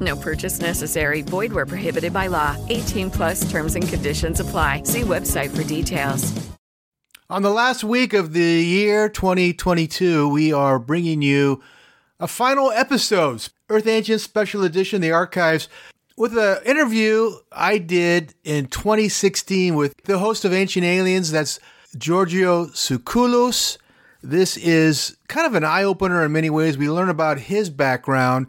No purchase necessary. Void where prohibited by law. 18 plus terms and conditions apply. See website for details. On the last week of the year 2022, we are bringing you a final episode, Earth Ancient Special Edition, the archives, with an interview I did in 2016 with the host of Ancient Aliens, that's Giorgio Tsoukalos. This is kind of an eye opener in many ways. We learn about his background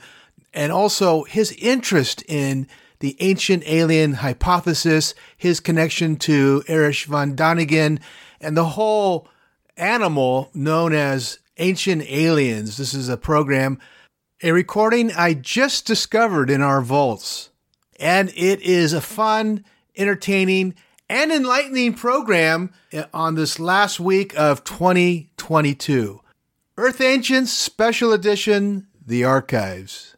and also his interest in the ancient alien hypothesis, his connection to Erich von Däniken, and the whole animal known as Ancient Aliens. This is a program, a recording I just discovered in our vaults. And it is a fun, entertaining, and enlightening program on this last week of 2022. Earth Ancients Special Edition The Archives.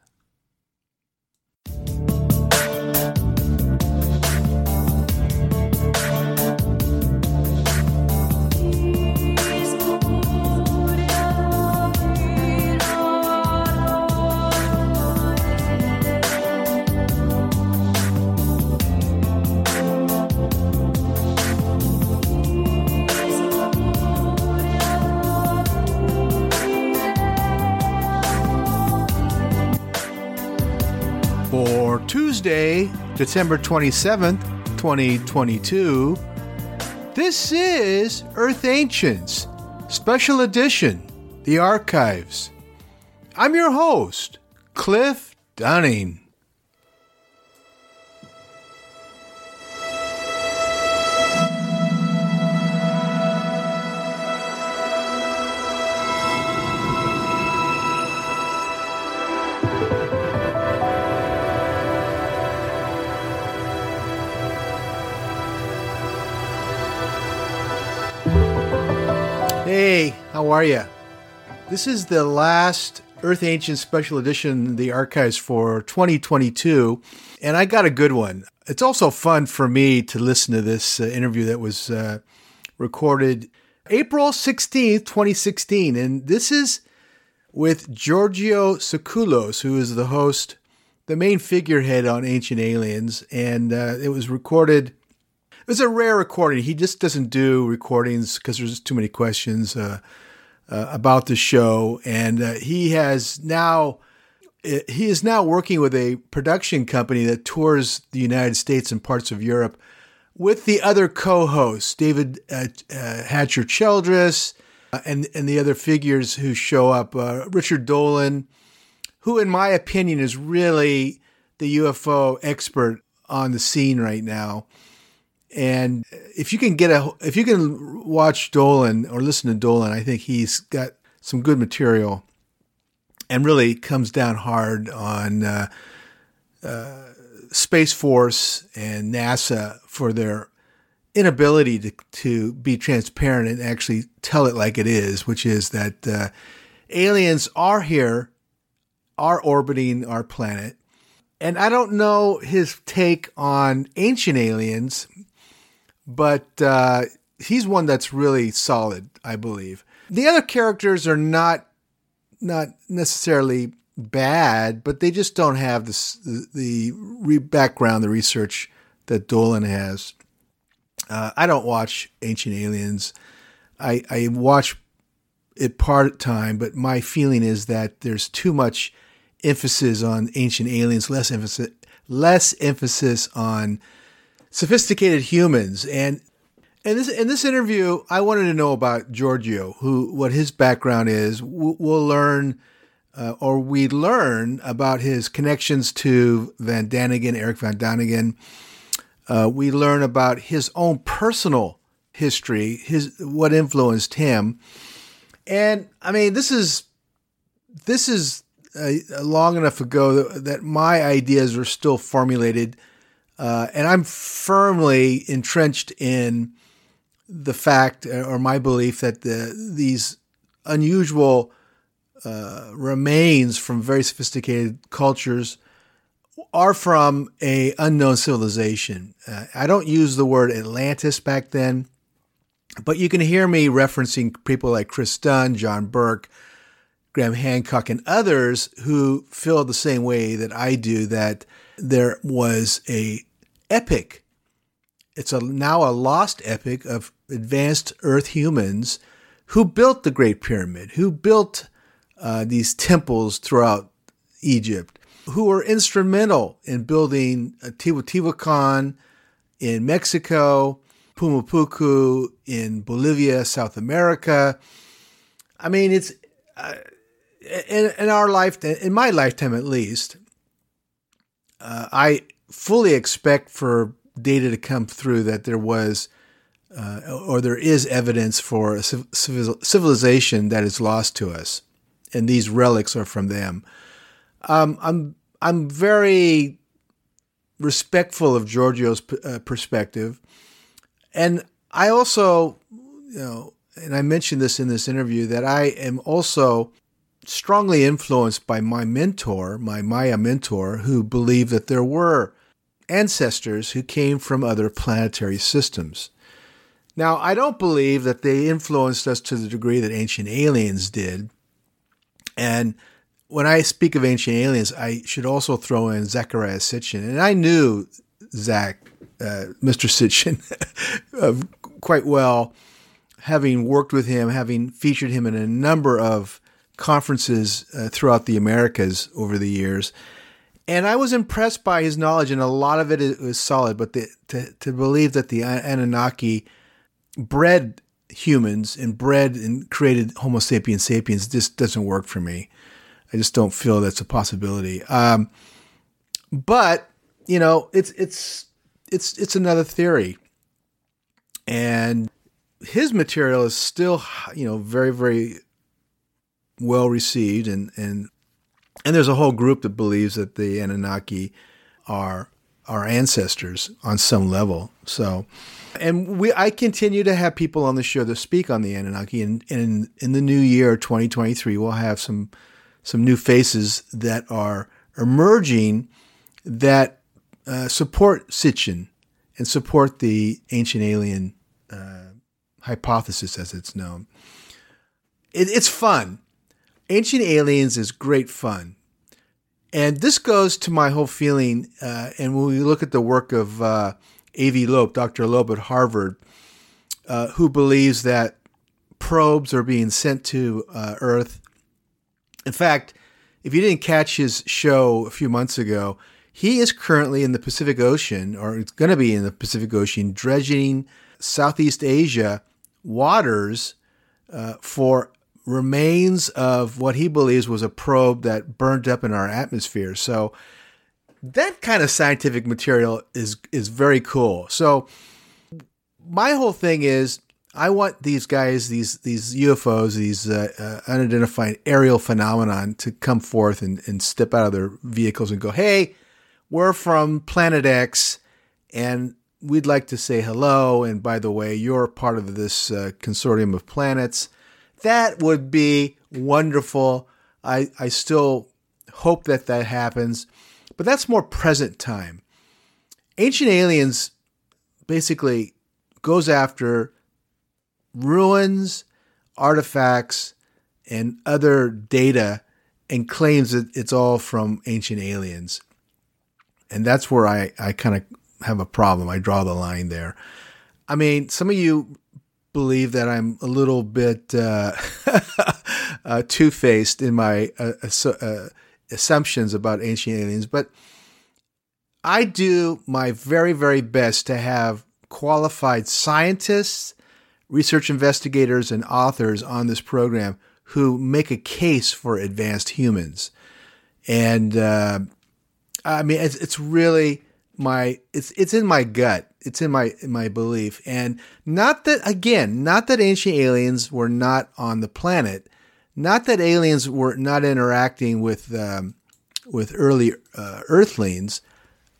For Tuesday, December 27th, 2022, this is Earth Ancients, Special Edition, The Archives. I'm your host, Cliff Dunning. How are you? This is the last Earth Ancient Special Edition, the archives for 2022, and I got a good one. It's also fun for me to listen to this uh, interview that was uh, recorded April 16th, 2016, and this is with Giorgio Tsoukalos, who is the host, the main figurehead on Ancient Aliens, and uh, it was recorded it was a rare recording. He just doesn't do recordings because there's too many questions uh, uh, about the show, and uh, he has now he is now working with a production company that tours the United States and parts of Europe with the other co-hosts, David uh, uh, Hatcher Childress, uh, and and the other figures who show up, Richard Dolan, who, in my opinion, is really the UFO expert on the scene right now. And if you can get a, if you can watch Dolan or listen to Dolan, I think he's got some good material, and really comes down hard on uh, uh, Space Force and NASA for their inability to to be transparent and actually tell it like it is, which is that uh, aliens are here, are orbiting our planet. And I don't know his take on ancient aliens but uh, he's one that's really solid, I believe. The other characters are not not necessarily bad, but they just don't have the the re- background, the research that Dolan has. Uh, I don't watch Ancient Aliens. I, I watch it part time, but my feeling is that there's too much emphasis on Ancient Aliens, less emphasis less emphasis on sophisticated humans. And In this in this interview, I wanted to know about Giorgio, who what his background is. We'll learn, uh, or we learn about his connections to Van Däniken, Eric Van Däniken. Uh, we learn about his own personal history, his what influenced him, and I mean, this is this is uh, long enough ago that, that, my ideas are still formulated, uh, and I'm firmly entrenched in the fact uh, or my belief that the, these unusual uh, remains from very sophisticated cultures are from a unknown civilization. Uh, I don't use the word Atlantis back then, but you can hear me referencing people like Chris Dunn, John Burke, Graham Hancock, and others who feel the same way that I do that there was a epic. It's a now a lost epic of advanced Earth humans who built the Great Pyramid, who built uh, these temples throughout Egypt, who were instrumental in building Teotihuacan in Mexico, Pumapunku in Bolivia, South America. I mean, it's uh, in, in our lifetime, in my lifetime at least, uh, I fully expect for data to come through that there was uh, or there is evidence for a civilization that is lost to us, and these relics are from them. Um, I'm I'm very respectful of Giorgio's p- uh, perspective, and I also, you know, and I mentioned this in this interview that I am also strongly influenced by my mentor, my Maya mentor, who believed that there were ancestors who came from other planetary systems. Now, I don't believe that they influenced us to the degree that ancient aliens did. And when I speak of ancient aliens, I should also throw in Zecharia Sitchin. And I knew Zach, uh, Mr. Sitchin, uh, quite well, having worked with him, having featured him in a number of conferences uh, throughout the Americas over the years. And I was impressed by his knowledge, and a lot of it was solid. But the, to, to believe that the Anunnaki bred humans and bred and created Homo sapiens sapiens just doesn't work for me. I just don't feel that's a possibility. Um, but you know, it's it's it's it's another theory, and his material is still you know very very well received, and and and there's a whole group that believes that the Anunnaki are our ancestors on some level. So and we, I continue to have people on the show that speak on the Anunnaki, and, and in the new year, 2023, we'll have some some new faces that are emerging that uh, support Sitchin and support the ancient alien uh, hypothesis as it's known. It, it's fun. Ancient Aliens is great fun. And this goes to my whole feeling. Uh, and when we look at the work of uh, Avi Loeb, Dr. Loeb at Harvard, uh, who believes that probes are being sent to uh, Earth. In fact, if you didn't catch his show a few months ago, he is currently in the Pacific Ocean, or it's going to be in the Pacific Ocean, dredging Southeast Asia waters uh, for remains of what he believes was a probe that burned up in our atmosphere. So that kind of scientific material is is very cool. So my whole thing is I want these guys, these these UFOs, these uh, uh, unidentified aerial phenomenon, to come forth and, and step out of their vehicles and go, "Hey, we're from Planet X, and we'd like to say hello. And by the way, you're part of this uh, consortium of planets." That would be wonderful. I I still hope that that happens. But that's more present time. Ancient Aliens basically goes after ruins, artifacts, and other data and claims that it's all from ancient aliens. And that's where I, I kind of have a problem. I draw the line there. I mean, some of you believe that I'm a little bit uh, uh, two faced in my uh, uh assumptions about ancient aliens, but I do my very, very best to have qualified scientists, research investigators, and authors on this program who make a case for advanced humans. And uh, I mean, it's, it's really my it's it's in my gut. It's in my in my belief, and not that again, not that ancient aliens were not on the planet, not that aliens were not interacting with um, with early uh, Earthlings.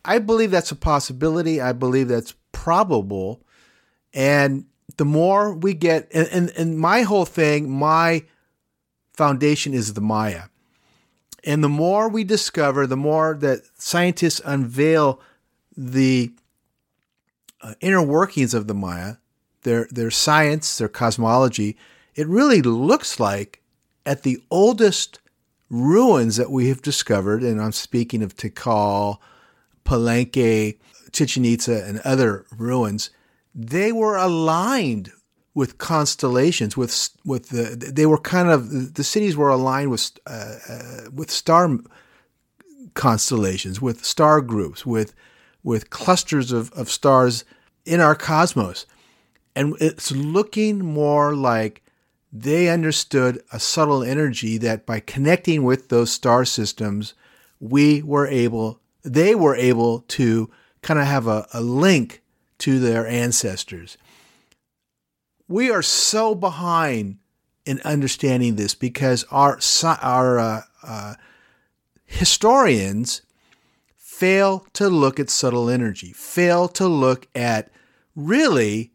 I believe that's a possibility. I believe that's probable, and the more we get, and, and, and my whole thing, my foundation is the Maya. And the more we discover, the more that scientists unveil the uh, inner workings of the Maya, their their science, their cosmology, it really looks like at the oldest ruins that we have discovered, and I'm speaking of Tikal, Palenque, Chichen Itza, and other ruins, they were aligned with constellations, with with the they were kind of the cities were aligned with uh, uh, with star constellations, with star groups, with with clusters of, of stars in our cosmos. And it's looking more like they understood a subtle energy that by connecting with those star systems, we were able, they were able to kind of have a, a link to their ancestors. We are so behind in understanding this because our, our uh, uh, historians fail to look at subtle energy, fail to look at really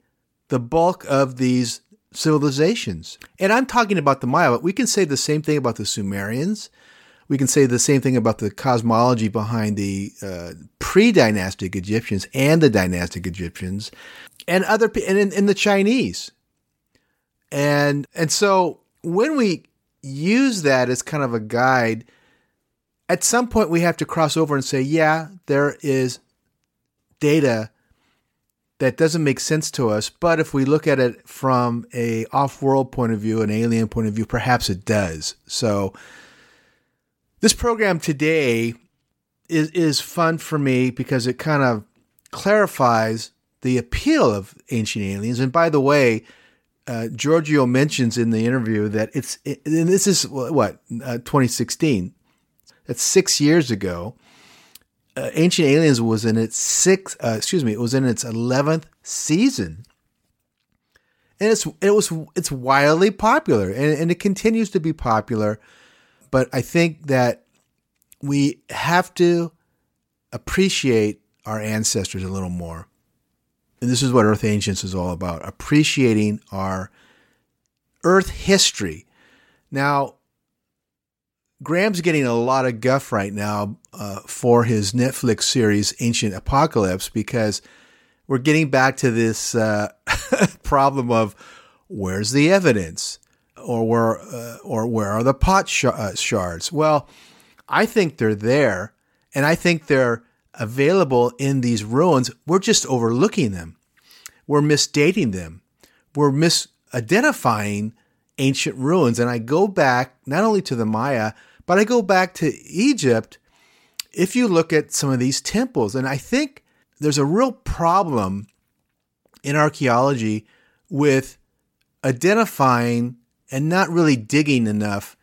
the bulk of these civilizations. And I'm talking about the Maya, but we can say the same thing about the Sumerians. We can say the same thing about the cosmology behind the uh, pre-dynastic Egyptians and the dynastic Egyptians, and other and in, in the Chinese. And and so when we use that as kind of a guide at some point we have to cross over and say, yeah, there is data that doesn't make sense to us, but if we look at it from a off-world point of view, an alien point of view, perhaps it does. So this program today is is fun for me because it kind of clarifies the appeal of ancient aliens. And by the way, uh, Giorgio mentions in the interview that it's and this is what uh, 2016 that's six years ago. Uh, Ancient Aliens was in its sixth, uh, excuse me, it was in its eleventh season, and it's it was it's wildly popular, and, and it continues to be popular. But I think that we have to appreciate our ancestors a little more, and this is what Earth Ancients is all about: appreciating our Earth history. Now, Graham's getting a lot of guff right now uh, for his Netflix series Ancient Apocalypse because we're getting back to this uh, problem of where's the evidence or where uh, or where are the pot sh- uh, shards? Well, I think they're there, and I think they're available in these ruins. We're just overlooking them. We're misdating them. We're misidentifying ancient ruins. And I go back not only to the Maya but I go back to Egypt. If you look at some of these temples, and I think there's a real problem in archaeology with identifying and not really digging enough.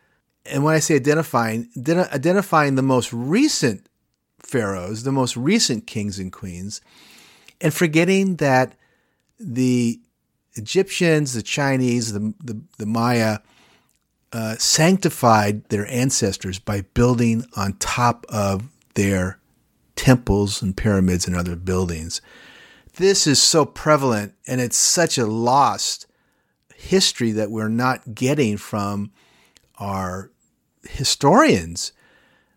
And when I say identifying, identifying the most recent pharaohs, the most recent kings and queens, and forgetting that the Egyptians, the Chinese, the, the, the Maya, uh, sanctified their ancestors by building on top of their temples and pyramids and other buildings. This is so prevalent and it's such a lost history that we're not getting from our historians.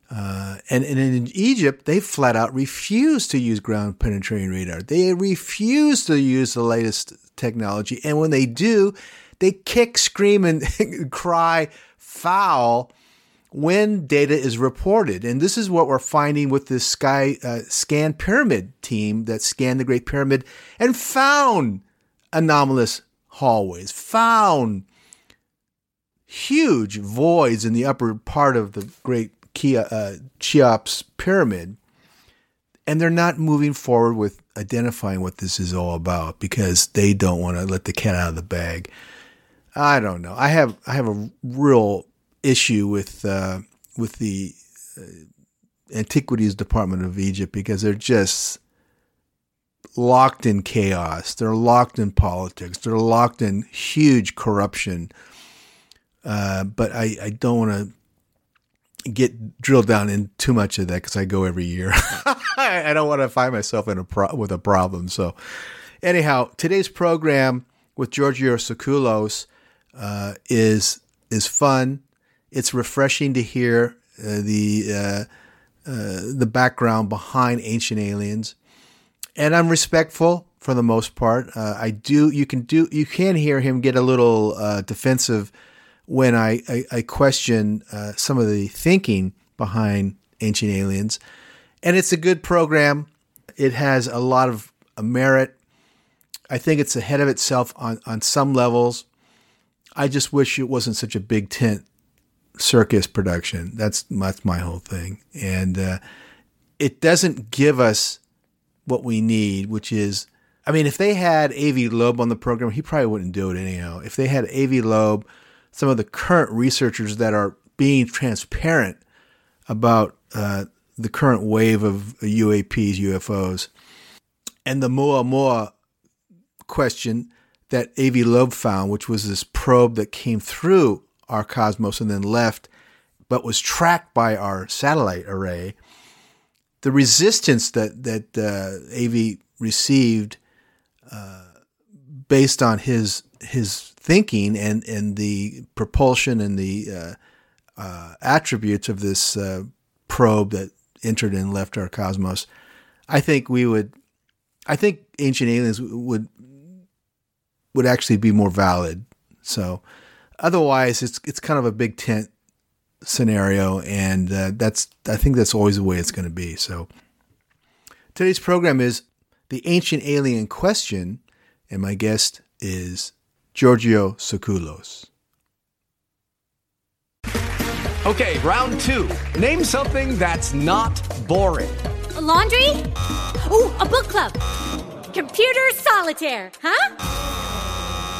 Uh, and, and in Egypt, they flat out refuse to use ground penetrating radar. They refuse to use the latest technology. And when they do, they kick, scream, and cry foul when data is reported. And this is what we're finding with this Sky uh, Scan Pyramid team that scanned the Great Pyramid and found anomalous hallways, found huge voids in the upper part of the Great uh, Cheops Pyramid. and they're not moving forward with identifying what this is all about because they don't want to let the cat out of the bag. I don't know. I have I have a real issue with uh, with the uh, Antiquities Department of Egypt because they're just locked in chaos. They're locked in politics. They're locked in huge corruption. Uh, but I, I don't want to get drilled down in too much of that because I go every year. I don't want to find myself in a pro- with a problem. So, anyhow, today's program with Giorgio Tsoukalos uh, is is fun. It's refreshing to hear uh, the uh, uh, the background behind Ancient Aliens, and I'm respectful for the most part. Uh, I do. You can do. You can hear him get a little defensive when I I, I question some of the thinking behind Ancient Aliens, and it's a good program. It has a lot of merit. I think it's ahead of itself on, on some levels. I just wish it wasn't such a big tent circus production. That's that's my whole thing, and uh, it doesn't give us what we need, which is, I mean, if they had Avi Loeb on the program, he probably wouldn't do it anyhow. If they had Avi Loeb, some of the current researchers that are being transparent about uh, the current wave of UAPs, UFOs, and the Oumuamua question that Avi Loeb found, which was this probe that came through our cosmos and then left, but was tracked by our satellite array. The resistance that that uh, Avi received, uh, based on his his thinking and and the propulsion and the uh, uh attributes of this uh, probe that entered and left our cosmos, I think we would, I think ancient aliens would would actually be more valid. So otherwise, it's it's kind of a big tent scenario, and uh, that's I think that's always the way it's going to be. So today's program is the ancient alien question, and my guest is Giorgio Tsoukalos. Okay, round two. Name something that's not boring. A laundry. Ooh, a book club. Computer solitaire. Huh?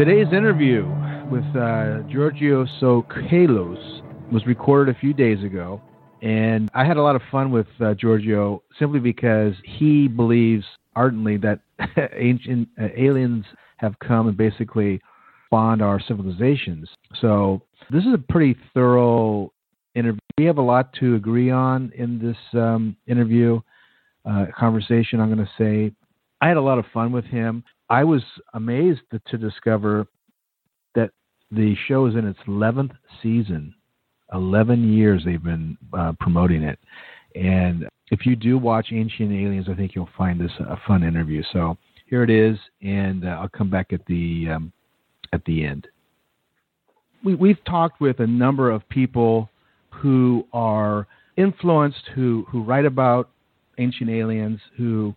Today's interview with uh, Giorgio Tsoukalos was recorded a few days ago, and I had a lot of fun with uh, Giorgio simply because he believes ardently that ancient uh, aliens have come and basically spawned our civilizations. So this is a pretty thorough interview. We have a lot to agree on in this um, interview uh, conversation. I'm going to say I had a lot of fun with him. I was amazed to, discover that The show is in its 11th season. 11 years they've been uh, promoting it. And if you do watch Ancient Aliens, I think you'll find this a fun interview. So here it is, and uh, I'll come back at the um, at the end. We, we've talked with a number of people who are influenced, who who write about ancient aliens, who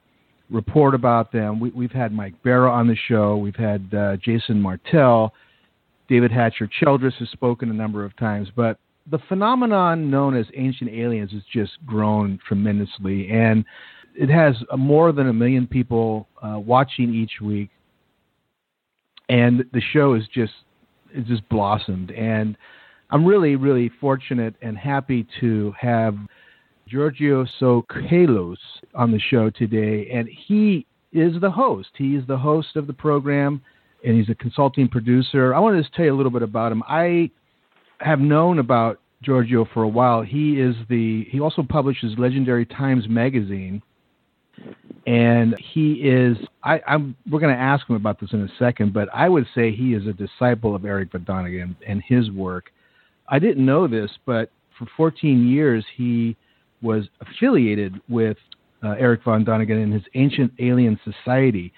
report about them. We, have had Mike Bara on the show. We've had uh, Jason Martell, David Hatcher Childress has spoken a number of times. But the phenomenon known as ancient aliens has just grown tremendously, and it has more than a million people uh, watching each week. And the show is just it's just blossomed, and I'm really, really fortunate and happy to have Giorgio Tsoukalos on the show today, and he is the host. He is the host of the program, and he's a consulting producer. I want to just tell you a little bit about him. I have known about Giorgio for a while. He is the he also publishes Legendary Times magazine, and he is I, am we're going to ask him about this in a second, but I would say he is a disciple of Eric von and his work. I didn't know this, but for 14 years he was affiliated with uh, Erich von Däniken and his Ancient Alien Society.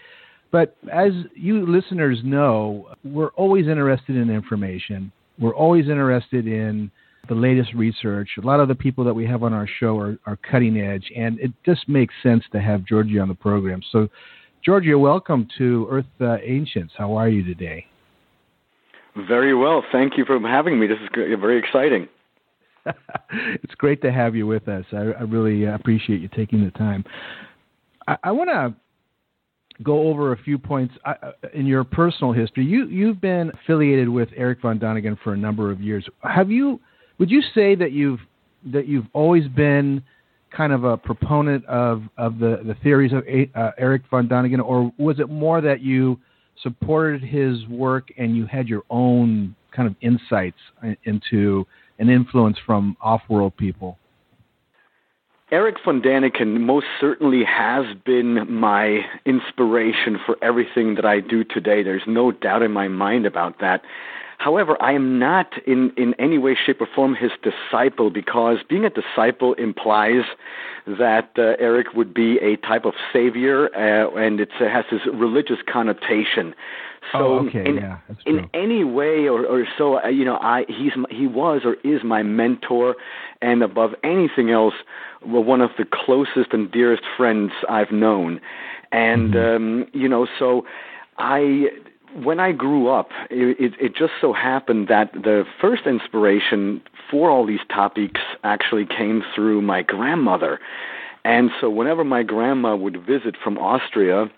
But as you listeners know, we're always interested in information. We're always interested in the latest research. A lot of the people that we have on our show are, are cutting edge, and it just makes sense to have Giorgio on the program. So, Giorgio, welcome to Earth uh, Ancients. How are you today? Very well. Thank you for having me. This is very exciting. it's great to have you with us. I, I really appreciate you taking the time. I, I want to go over a few points uh, uh, in your personal history. You you've been affiliated with Eric von Däniken for a number of years. Have you? Would you say that you've that you've always been kind of a proponent of of the the theories of uh, Erich von Däniken, or was it more that you supported his work and you had your own kind of insights into an influence from off-world people? Eric von Däniken most certainly has been my inspiration for everything that I do today. There's no doubt in my mind about that. However, I am not in, in any way, shape, or form his disciple because being a disciple implies that uh, Erich would be a type of savior uh, and it has this religious connotation. So oh, okay. in, yeah, in any way or, or so, uh, you know, I he's he was or is my mentor, and above anything else, well, one of the closest and dearest friends I've known, and mm-hmm. um, you know, so I when I grew up, it, it, it just so happened that the first inspiration for all these topics actually came through my grandmother. And so whenever my grandma would visit from Austria,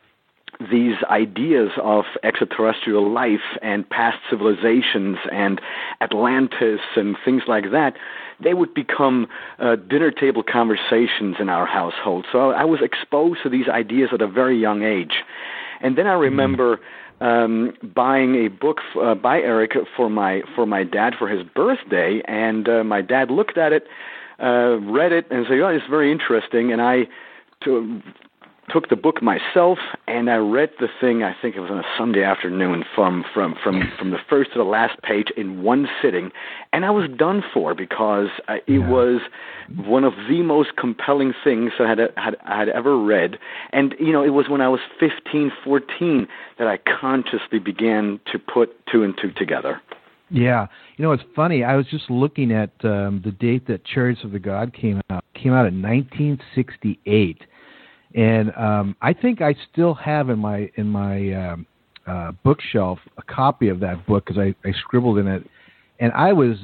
these ideas of extraterrestrial life and past civilizations and Atlantis and things like that, they would become uh, dinner table conversations in our household. So I was exposed to these ideas at a very young age. And then I mm-hmm. remember um, buying a book f- uh, by Eric for my for my dad for his birthday, and uh, my dad looked at it, uh, read it, and said, "Oh, it's very interesting." And I to took the book myself and I read the thing. I think it was on a Sunday afternoon from from from from the first to the last page in one sitting, and I was done for because uh, it yeah. was one of the most compelling things I had had I had ever read. And you know, it was when I was fifteen, fourteen that I consciously began to put two and two together. Yeah, you know it's funny. I was just looking at um, the date that Chariots of the God came out. Came out in 1968 and um, I think I still have in my in my um, uh, bookshelf a copy of that book because I, I scribbled in it, and I was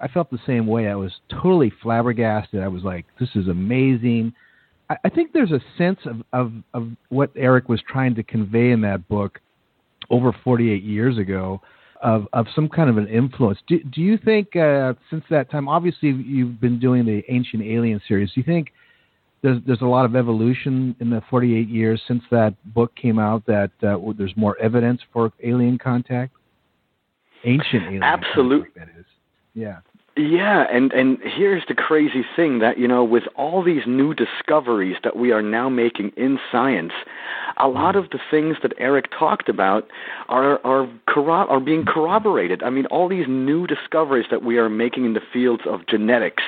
I felt the same way. I was totally flabbergasted. I was like, "This is amazing." I, I think there's a sense of, of of what Eric was trying to convey in that book over 48 years ago of of some kind of an influence. Do do you think uh, since that time? Obviously, you've been doing the Ancient Alien series. Do you think there's there's a lot of evolution in the 48 years since that book came out that uh, there's more evidence for alien contact. Ancient alien absolutely that is. Yeah Yeah, and and here's the crazy thing that you know with all these new discoveries that we are now making in science, a lot of the things that Eric talked about are are corro- are being corroborated. I mean, all these new discoveries that we are making in the fields of genetics,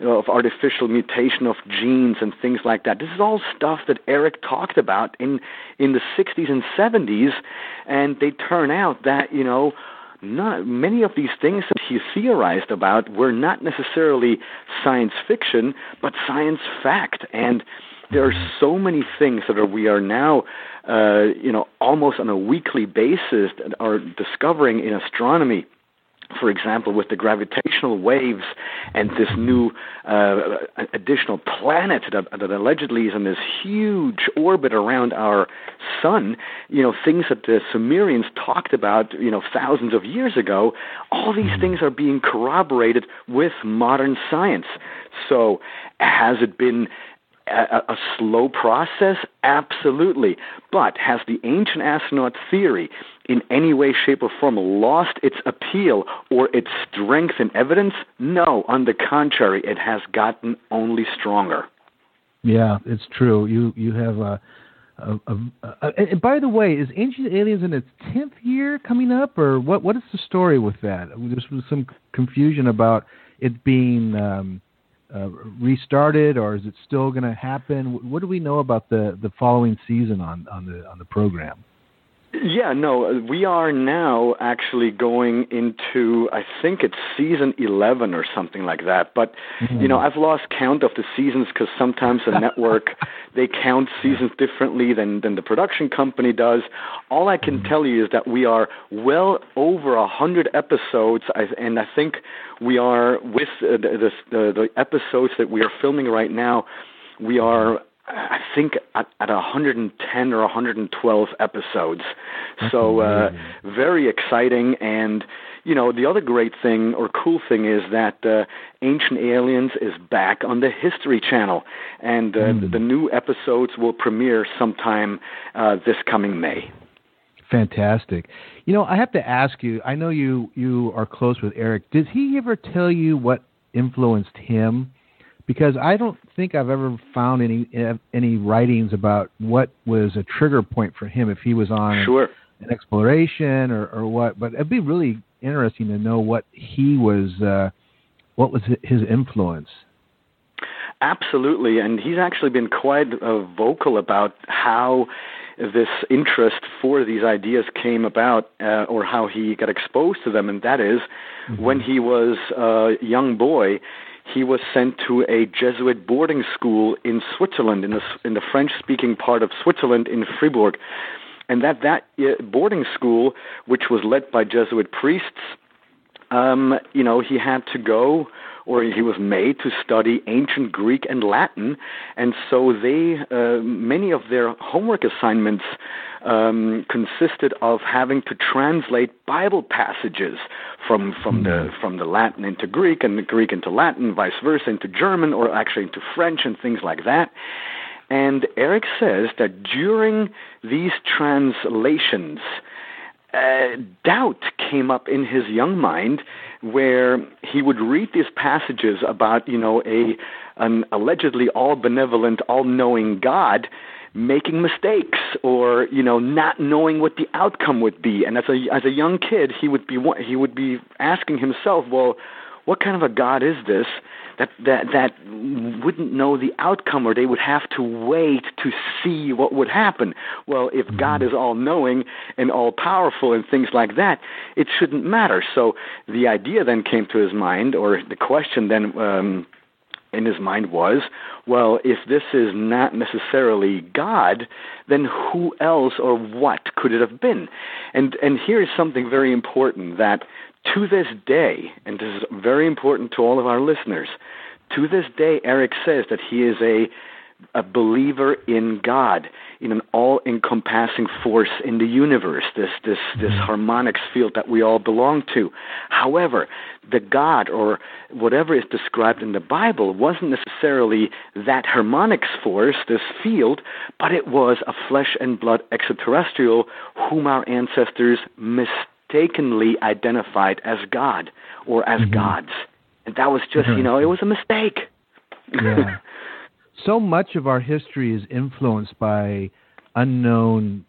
of artificial mutation of genes and things like that. This is all stuff that Eric talked about in in the 60s and 70s, and they turn out that you know not many of these things that he theorized about were not necessarily science fiction, but science fact. And there are so many things that are, we are now, uh, you know, almost on a weekly basis that are discovering in astronomy for example, with the gravitational waves and this new uh, additional planet that, that allegedly is in this huge orbit around our sun, you know, things that the Sumerians talked about, you know, thousands of years ago, all these things are being corroborated with modern science. So, has it been a, a, slow process? Absolutely. But has the ancient astronaut theory in any way, shape, or form lost its appeal or its strength in evidence? No. On the contrary, it has gotten only stronger. Yeah, it's true. You you have a. a, a, a and by the way, is Ancient Aliens in its tenth year coming up, or what? What is the story with that? There was some confusion about it being um, uh, restarted, or is it still going to happen? What do we know about the, the following season on, on the on the program? Yeah, no, we are now actually going into, I think it's season 11 or something like that. But, mm-hmm. you know, I've lost count of the seasons because sometimes the network, they count seasons differently than, than the production company does. All I can mm-hmm. tell you is that we are well over a 100 episodes, and I think we are, with the, the, the, the episodes that we are filming right now, we are I think at, at 110 or 112 episodes. So uh, very exciting. And you know, the other great thing or cool thing is that uh, Ancient Aliens is back on the History Channel, and uh, mm. the new episodes will premiere sometime uh, this coming May. Fantastic. You know, I have to ask you. I know you you are close with Eric. Did he ever tell you what influenced him? Because I don't think I've ever found any any writings about what was a trigger point for him if he was on sure. an exploration or, or what. But it'd be really interesting to know what he was, uh, what was his influence. Absolutely, and he's actually been quite uh, vocal about how this interest for these ideas came about, uh, or how he got exposed to them, and that is mm-hmm. when he was a young boy he was sent to a Jesuit boarding school in Switzerland, in the, in the French speaking part of Switzerland, in Fribourg. And that, that uh, boarding school, which was led by Jesuit priests, um, you know, he had to go or he was made to study ancient Greek and Latin, and so they uh, many of their homework assignments um, consisted of having to translate Bible passages from from the hmm. from the Latin into Greek and the Greek into Latin, vice versa into German, or actually into French and things like that. And Eric says that during these translations, uh, doubt came up in his young mind where he would read these passages about you know a an allegedly all benevolent all knowing god making mistakes or you know not knowing what the outcome would be. And as a as a young kid he would be he would be asking himself well what kind of a god is this that that that wouldn't know the outcome or they would have to wait to see what would happen well if mm-hmm. god is all knowing and all powerful and things like that it shouldn't matter so the idea then came to his mind or the question then um in his mind was, well, if this is not necessarily God, then who else or what could it have been? And and here's something very important that to this day, and this is very important to all of our listeners, to this day, Eric says that he is a a believer in God, in an all-encompassing force in the universe, this this this mm-hmm. harmonics field that we all belong to. However, the God or whatever is described in the Bible wasn't necessarily that harmonics force, this field, but it was a flesh and blood extraterrestrial whom our ancestors mistakenly identified as God or as mm-hmm. gods. And that was just, you know, it was a mistake. yeah. So much of our history is influenced by unknown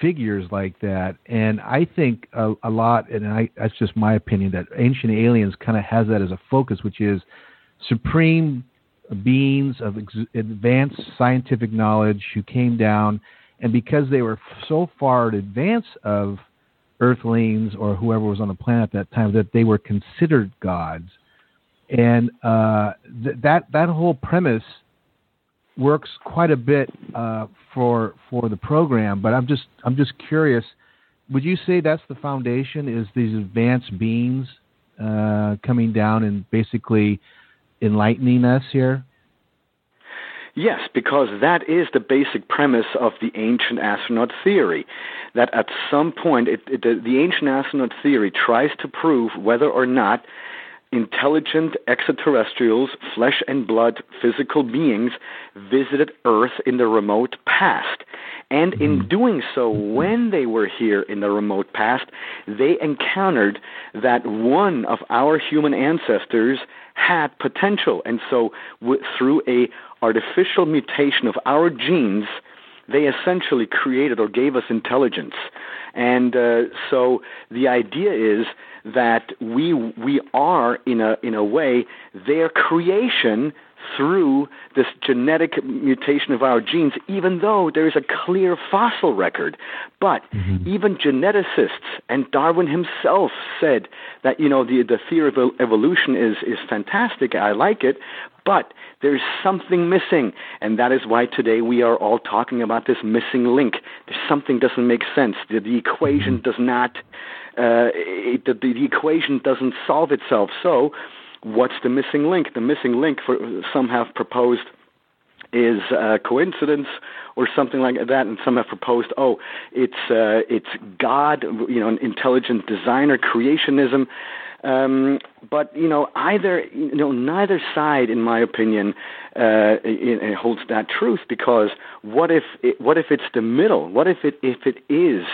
figures like that, and I think a, a lot, and I, that's just my opinion, that Ancient Aliens kind of has that as a focus, which is supreme beings of ex- advanced scientific knowledge who came down, and because they were so far in advance of Earthlings or whoever was on the planet at that time, that they were considered gods, and uh, th- that that whole premise works quite a bit uh, for for the program. But I'm just I'm just curious. Would you say that's the foundation? Is these advanced beings uh, coming down and basically enlightening us here? Yes, because that is the basic premise of the ancient astronaut theory. That at some point, it, it, the, the ancient astronaut theory tries to prove whether or not intelligent extraterrestrials, flesh and blood physical beings, visited Earth in the remote past. And in Mm-hmm. doing so, when they were here in the remote past, they encountered that one of our human ancestors had potential. And so, w- through a artificial mutation of our genes, they essentially created or gave us intelligence. And uh, so the idea is that we we are in a in a way their creation through this genetic mutation of our genes, even though there is a clear fossil record. But even geneticists and Darwin himself said that you know the the theory of evolution is is fantastic. I like it, but there's something missing, and that is why today we are all talking about this missing link. Something doesn't make sense. The, the equation does not. Uh, it, the, the equation doesn't solve itself. So, what's the missing link? The missing link, for some have proposed, is uh, coincidence or something like that, and some have proposed, oh, it's uh, it's God, you know, an intelligent designer, creationism. Um, but you know, either you know, neither side, in my opinion, uh, it, it holds that truth. Because what if it, what if it's the middle? What if it if it is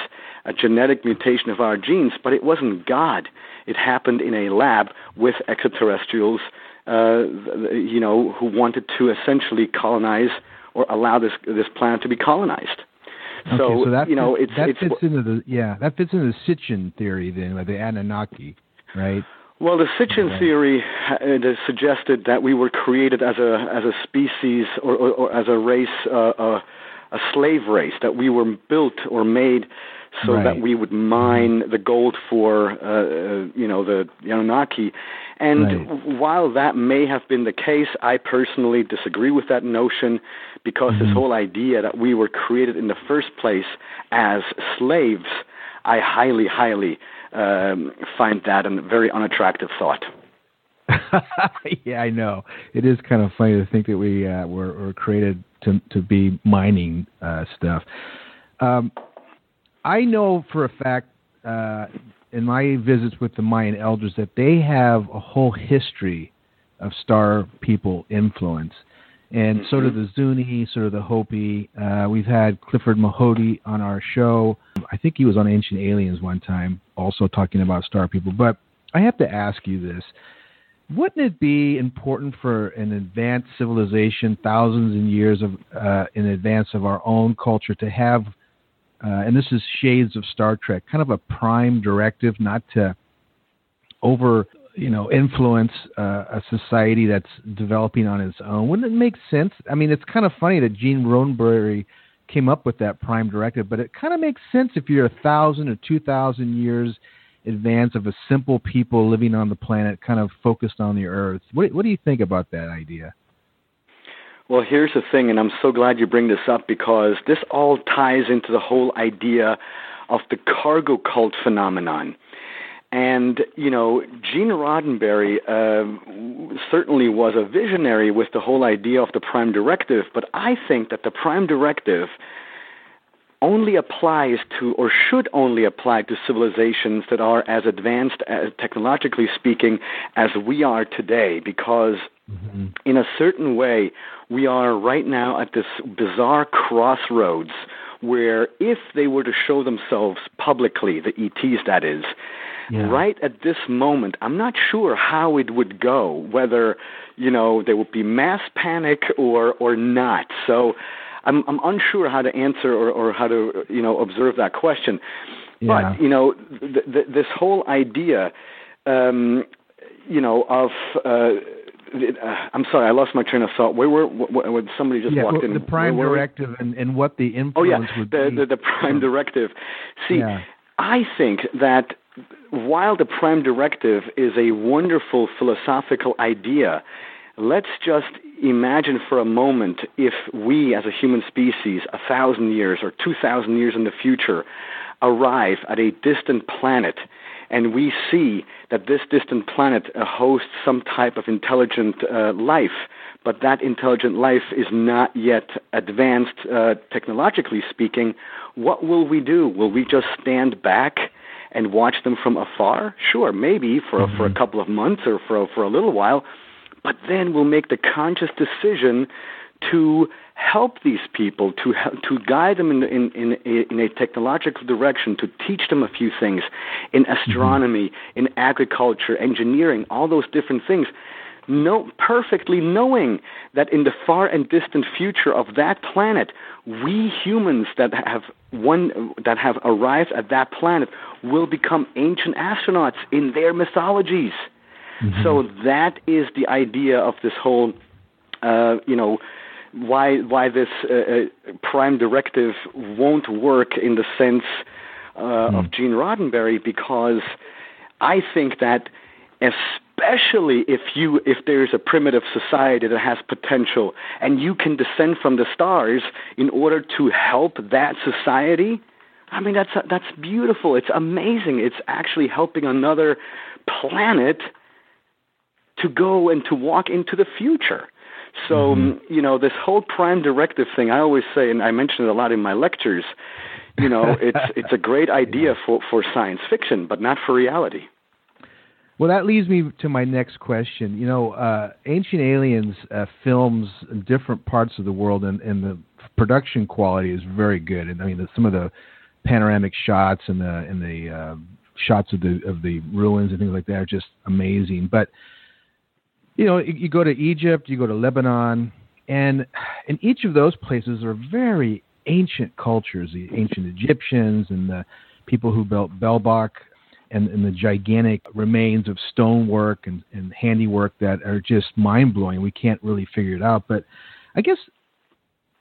a genetic mutation of our genes, but it wasn't God? It happened in a lab with extraterrestrials, uh, you know, who wanted to essentially colonize or allow this this planet to be colonized. Okay, so, so that you know, fits, it's that it's fits into the yeah that fits into the Sitchin theory then, like the Anunnaki, right? Well, the Sitchin theory uh, suggested that we were created as a as a species or, or, or as a race, uh, uh, a slave race, that we were built or made so Right. that we would mine the gold for uh, uh, you know the Anunnaki. And Right. while that may have been the case, I personally disagree with that notion because this whole idea that we were created in the first place as slaves, I highly, highly um, find that a very unattractive thought. yeah, I know. It is kind of funny to think that we uh, were, were created to to be mining uh, stuff. Um, I know for a fact uh, in my visits with the Mayan elders that they have a whole history of star people influence. And so do the Zuni, so do the Hopi. Uh, we've had Clifford Mahooty on our show. I think he was on Ancient Aliens one time, also talking about star people. But I have to ask you this wouldn't it be important for an advanced civilization, thousands and years of uh, in advance of our own culture, to have, uh, and this is shades of Star Trek, kind of a prime directive, not to over, you know, influence uh, a society that's developing on its own? Wouldn't it make sense? I mean, it's kind of funny that Gene Roddenberry came up with that prime directive, but it kind of makes sense if you're a thousand or two thousand years advance of a simple people living on the planet, kind of focused on the Earth. What, what do you think about that idea? Well, here's the thing, and I'm so glad you bring this up because this all ties into the whole idea of the cargo cult phenomenon. And, you know, Gene Roddenberry uh, certainly was a visionary with the whole idea of the Prime Directive, but I think that the Prime Directive only applies to, or should only apply to civilizations that are as advanced, as, technologically speaking, as we are today, because in a certain way, we are right now at this bizarre crossroads where if they were to show themselves publicly, the ETs that is, Yeah. Right at this moment, I'm not sure how it would go, whether you know there would be mass panic or or not. So I'm I'm unsure how to answer or, or how to you know observe that question. Yeah. But you know th- th- this whole idea, um, you know of. Uh, uh, I'm sorry, I lost my train of thought. Where were when somebody just yeah, walked well, in? the prime Where were we? directive and, and what the influence Oh yeah, would the, be. the the prime directive. See, Yeah. I think that while the prime directive is a wonderful philosophical idea, let's just imagine for a moment if we as a human species, a thousand years or two thousand years in the future, arrive at a distant planet and we see that this distant planet uh, hosts some type of intelligent uh, life, but that intelligent life is not yet advanced uh, technologically speaking, what will we do? Will we just stand back and watch them from afar? Sure, maybe for a, for a mm-hmm. couple of months or for a, for a little while, but then we'll make the conscious decision to help these people, to to guide them in, in, in, a, in a technological direction, to teach them a few things in mm-hmm. astronomy, in agriculture, engineering, all those different things. No, perfectly knowing that in the far and distant future of that planet, we humans that have one that have arrived at that planet will become ancient astronauts in their mythologies. So that is the idea of this whole, uh, you know, why why this uh, uh, prime directive won't work in the sense uh, of Gene Roddenberry because I think that especially if you if there's a primitive society that has potential and you can descend from the stars in order to help that society I mean that's that's beautiful. It's amazing. It's actually helping another planet to go and to walk into the future. So um, you know this whole prime directive thing I always say and I mention it a lot in my lectures you know it's it's a great idea for for science fiction but not for reality Well, that leads me to my next question. You know, uh, Ancient Aliens uh, films in different parts of the world, and, and the production quality is very good. And I mean, the, some of the panoramic shots and the and the uh, shots of the of the ruins and things like that are just amazing. But you know, you, go to Egypt, you go to Lebanon, and in each of those places are very ancient cultures. The ancient Egyptians and the people who built Baalbek and, and the gigantic remains of stonework and, and handiwork that are just mind blowing. We can't really figure it out. But I guess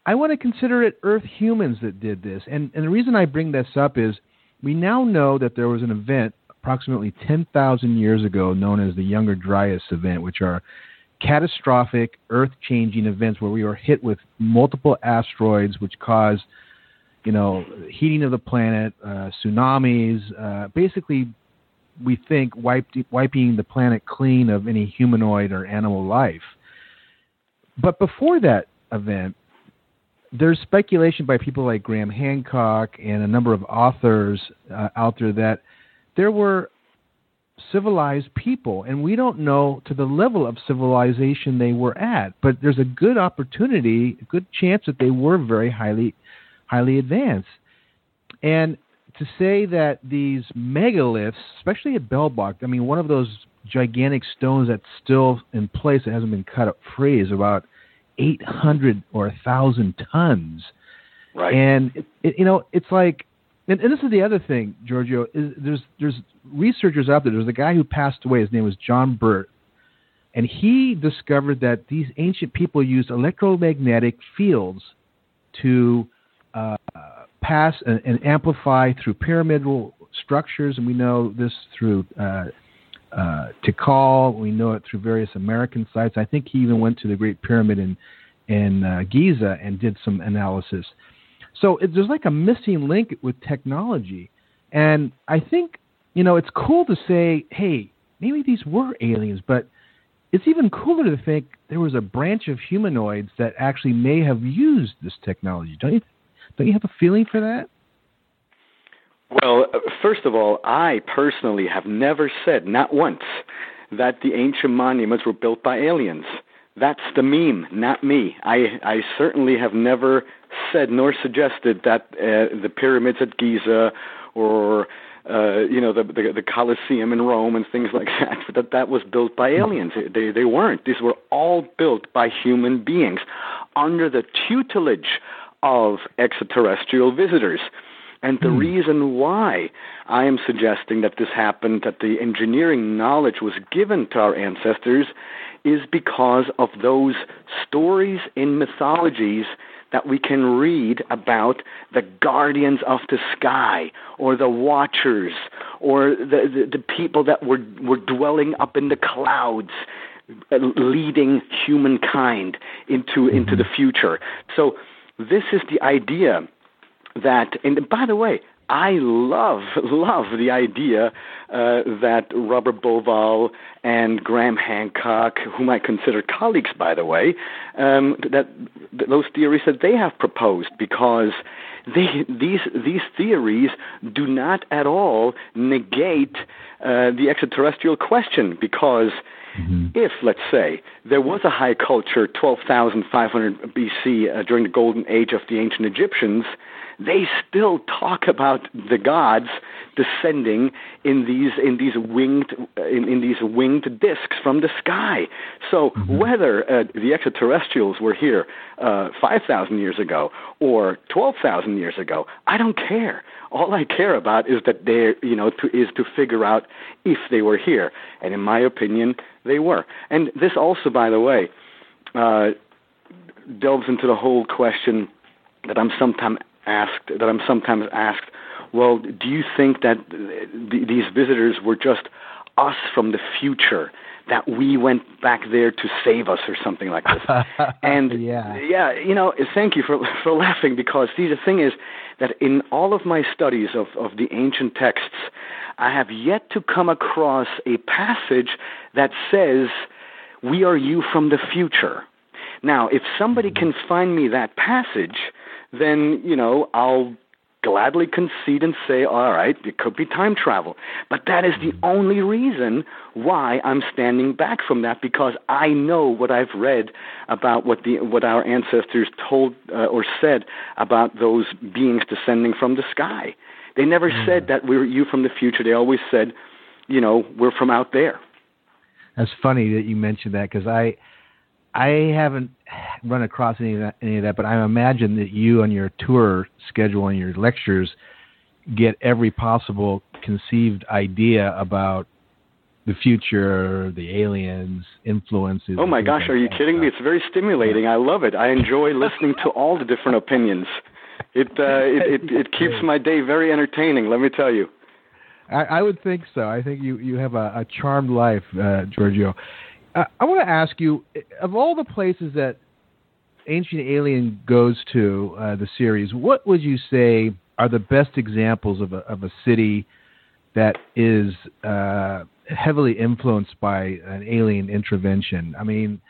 I want to consider it Earth humans that did this. And, and the reason I bring this up is we now know that there was an event approximately 10,000 years ago known as the Younger Dryas event, which are catastrophic, earth changing events where we were hit with multiple asteroids, which caused you know, heating of the planet, uh, tsunamis, uh, basically, we think wiped, wiping the planet clean of any humanoid or animal life. But before that event, there's speculation by people like Graham Hancock and a number of authors uh, out there that there were civilized people, and we don't know to the level of civilization they were at. But there's a good opportunity, a good chance that they were very highly highly advanced. And to say that these megaliths, especially at Baalbek, I mean, one of those gigantic stones that's still in place that hasn't been cut up free is about 800 or 1,000 tons. Right. And, it, it, you know, it's like, and, and this is the other thing, Giorgio, is there's, there's researchers out there. There's a guy who passed away. His name was John Burke. And he discovered that these ancient people used electromagnetic fields to uh, pass and, and, amplify through pyramidal structures, and we know this through uh, uh, Tikal. We know it through various American sites. I think he even went to the Great Pyramid in in uh, Giza and did some analysis. So it, there's like a missing link with technology, and I think you know it's cool to say, hey, maybe these were aliens, but it's even cooler to think there was a branch of humanoids that actually may have used this technology. Don't you? Don't you have a feeling for that? Well, uh, first of all, I personally have never said, not once, that the ancient monuments were built by aliens. That's the meme, not me. I, I certainly have never said nor suggested that uh, the pyramids at Giza or uh, you know, the, the the Colosseum in Rome and things like that. That that was built by aliens. They they weren't. These were all built by human beings under the tutelage of extraterrestrial visitors. And the reason why I am suggesting that this happened, that the engineering knowledge was given to our ancestors, is because of those stories in mythologies that we can read about the guardians of the sky or the watchers or the, the, the people that were, were dwelling up in the clouds uh, leading humankind into into the future. So this is the idea that and by the way, I love love the idea uh, that Robert Bauval and Graham Hancock, whom I consider colleagues, by the way, um, that, that those theories that they have proposed because they, these these theories do not at all negate uh, the extraterrestrial question because. Mm-hmm. If, let's say, there was a high culture 12,500 BC uh, during the golden age of the ancient Egyptians, they still talk about the gods descending in these in these winged in, in these winged discs from the sky. So mm-hmm. whether uh, the extraterrestrials were here uh, five thousand years ago or twelve thousand years ago, I don't care. All I care about is that they you know to, is to figure out if they were here, and in my opinion, they were. And this also, by the way. Uh, delves into the whole question that I'm sometimes asked that I'm sometimes asked, well, do you think that th- these visitors were just us from the future? That we went back there to save us, or something like this. and yeah, yeah, you know, thank you for for laughing because see, the thing is that in all of my studies of of the ancient texts, I have yet to come across a passage that says we are you from the future. Now, if somebody mm-hmm. can find me that passage, then, you know, I'll gladly concede and say, all right, it could be time travel. But that is the only reason why I'm standing back from that because I know what I've read about what the what our ancestors told uh, or said about those beings descending from the sky. They never mm. said that we are you from the future. They always said, you know, we're from out there. That's funny that you mentioned that because I I haven't run across any of that, any of that, but I imagine that you on your tour schedule and your lectures get every possible conceived idea about the future, the aliens, influences. Oh my gosh, are you kidding me? It's very stimulating. I love it. I enjoy listening to all the different opinions. It uh, it, it it keeps my day very entertaining. Let me tell you. I, I would think so. I think you you have a, a charmed life, uh, Giorgio. Uh, I want to ask you, of all the places that Ancient Alien goes to, uh, the series, what would you say are the best examples of a, of a city that is uh, heavily influenced by an alien intervention? I mean,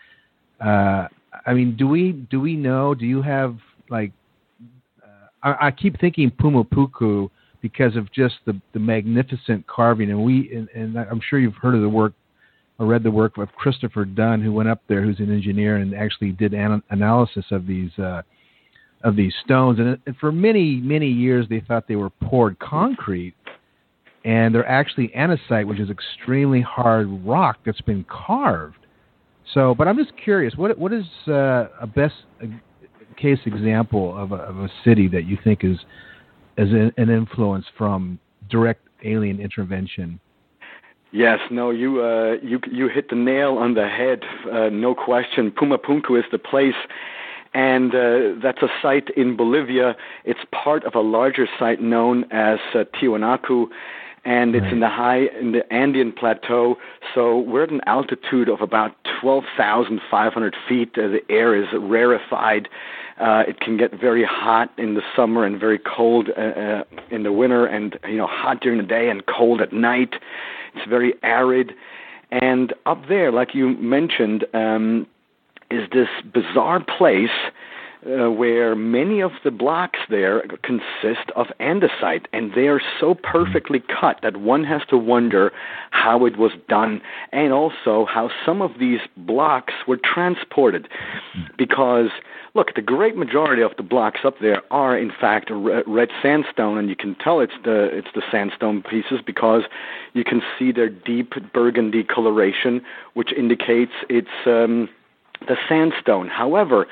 uh, I mean, do we do we know? Do you have like? Uh, I, I keep thinking Pumapunku because of just the the magnificent carving, and we and, and I'm sure you've heard of the work I read the work of Christopher Dunn, who went up there, who's an engineer and actually did an- analysis of these uh, of these stones. And, and for many many years, they thought they were poured concrete, and they're actually andesite, which is extremely hard rock that's been carved. So, but I'm just curious, what what is uh, a best case example of a, of a city that you think is as an influence from direct alien intervention? Yes, no, you uh, you you hit the nail on the head. Uh, no question. Pumapunku is the place, and uh, that's a site in Bolivia. It's part of a larger site known as uh, Tiwanaku, and it's right. in the high in the Andean plateau. So we're at an altitude of about twelve thousand five hundred feet. Uh, the air is rarefied. Uh, it can get very hot in the summer and very cold uh, uh, in the winter, and you know hot during the day and cold at night. It's very arid. And up there, like you mentioned, um, is this bizarre place uh, where many of the blocks there consist of andesite, and they are so perfectly cut that one has to wonder how it was done, and also how some of these blocks were transported. Because, look, the great majority of the blocks up there are, in fact, red sandstone, and you can tell it's the it's the sandstone pieces because you can see their deep burgundy coloration, which indicates it's um, the sandstone. However,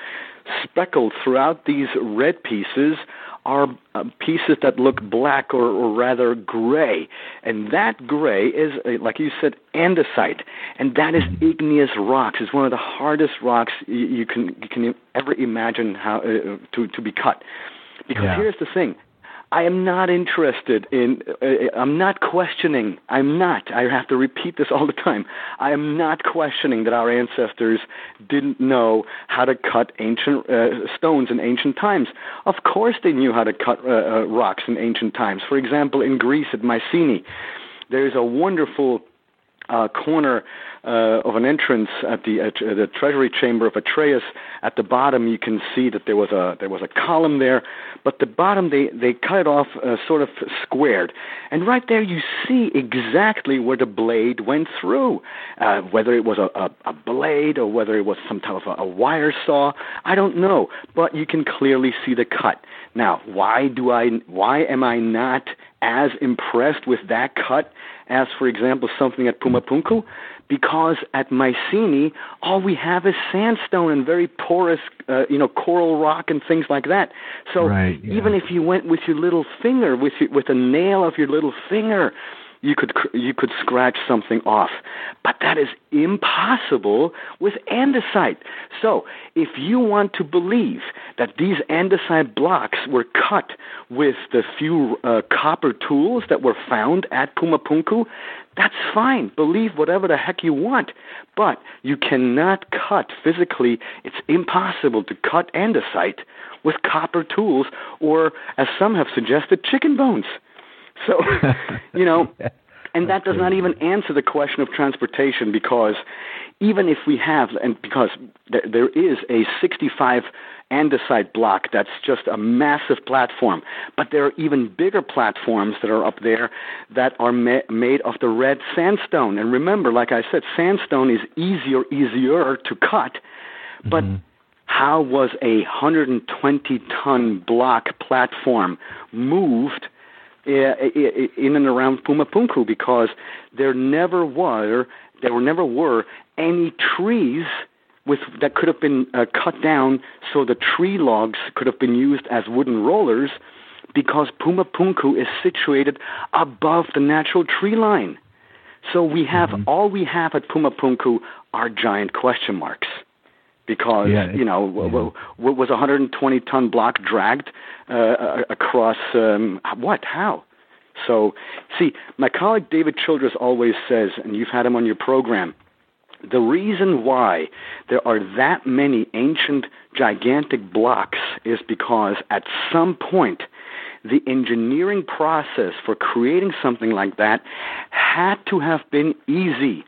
speckled throughout these red pieces are uh, pieces that look black or, or rather gray. And that gray is, uh, like you said, andesite. And that is igneous rocks. It's one of the hardest rocks you, you can you can ever imagine how uh, to to be cut. Because Yeah. here's the thing. I am not interested in, uh, I'm not questioning, I'm not, I have to repeat this all the time. I am not questioning that our ancestors didn't know how to cut ancient uh, stones in ancient times. Of course they knew how to cut uh, uh, rocks in ancient times. For example, in Greece at Mycenae, there's a wonderful uh, corner uh, of an entrance at the at the treasury chamber of Atreus. At the bottom, you can see that there was a there was a column there, but the bottom they they cut it off uh, sort of squared, and right there you see exactly where the blade went through. Uh, whether it was a, a, a blade or whether it was some type of a, a wire saw, I don't know, but you can clearly see the cut. Now, why do I why am I not as impressed with that cut as, for example, something at Pumapunku? Because at Mycenae, all we have is sandstone and very porous, uh, you know, coral rock and things like that. So Right, yeah. even if you went with your little finger, with your, with a nail of your little finger, you could you could scratch something off. But that is impossible with andesite. So if you want to believe that these andesite blocks were cut with the few uh, copper tools that were found at Pumapunku, that's fine. Believe whatever the heck you want. But you cannot cut physically, it's impossible to cut andesite with copper tools or, as some have suggested, chicken bones. So, you know, and that does not even answer the question of transportation because even if we have, and because there, there is a 65 andesite block that's just a massive platform, but there are even bigger platforms that are up there that are ma- made of the red sandstone. And remember, like I said, sandstone is easier, easier to cut, but mm-hmm. how was a 120 ton block platform moved in and around Pumapunku because there never were there were never were any trees with that could have been uh, cut down so the tree logs could have been used as wooden rollers because Pumapunku is situated above the natural tree line. So we have all we have at Pumapunku are giant question marks because Yeah, you know w w w- was a 120 ton block dragged uh, across um, what how? So see my colleague david childress always says and you've had him on your program the reason why there are that many ancient gigantic blocks is because at some point the engineering process for creating something like that had to have been easy.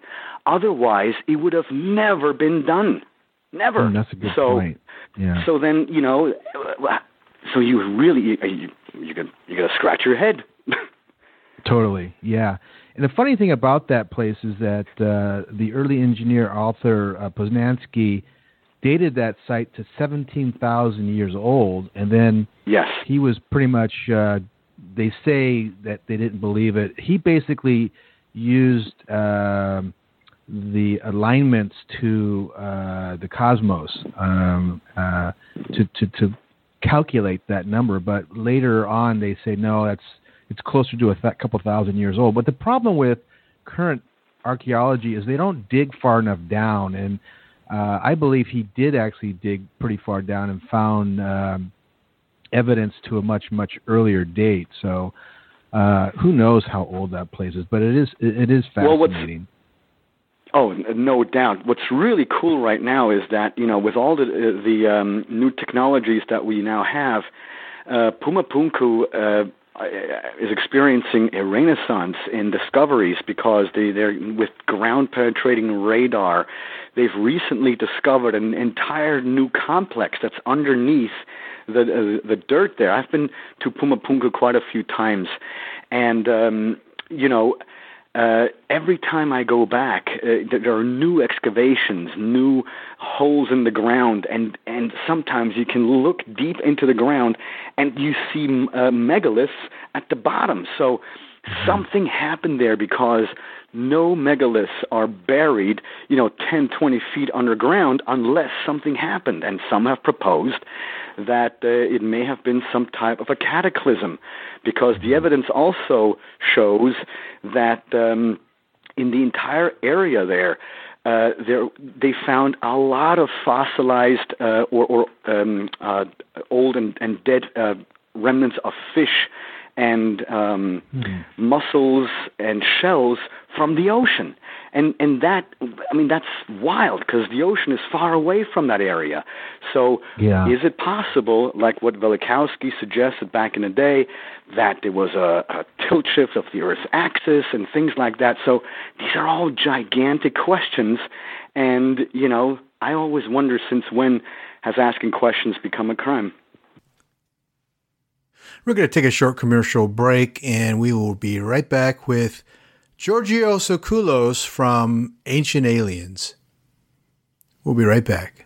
Otherwise it would have never been done never Mm, that's a good so point. Yeah. so then you know, so you really you you you got you got to scratch your head. Totally, yeah. And the funny thing about that place is that uh, the early engineer author uh, Posnansky dated that site to 17,000 years old, and then yes, he was pretty much. Uh, they say that they didn't believe it. He basically used um, the alignments to uh, the cosmos um, uh, to, to to calculate that number. But later on, they say no, that's it's closer to a th- couple thousand years old. But the problem with current archaeology is they don't dig far enough down, and uh, I believe he did actually dig pretty far down and found um, evidence to a much much earlier date. So. Uh, who knows how old that place is, but it is it, is Well, fascinating. Oh, no doubt. What's really cool right now is that you know, with all the the um, new technologies that we now have, uh, Pumapunku uh, is experiencing a renaissance in discoveries because they, they're with ground penetrating radar. They've recently discovered an entire new complex that's underneath the uh, the dirt there. I've been to Pumapunku quite a few times, and um, you know uh, every time I go back, uh, there are new excavations, new holes in the ground, and and sometimes you can look deep into the ground and you see uh, megaliths at the bottom. So something happened there because no megaliths are buried, you know, 10, 20 feet underground unless something happened. And some have proposed that uh, it may have been some type of a cataclysm because the evidence also shows that um, in the entire area there, uh, there, they found a lot of fossilized uh, or, or um, uh, old and, and dead uh, remnants of fish and um, mm. mussels and shells from the ocean. And and that I mean that's wild because the ocean is far away from that area. So yeah. is it possible, like what Velikovsky suggested back in the day, that there was a, a tilt shift of the Earth's axis and things like that? So these are all gigantic questions, and you know I always wonder since when has asking questions become a crime? We're going to take a short commercial break and we will be right back with Giorgio Tsoukalos from Ancient Aliens. We'll be right back.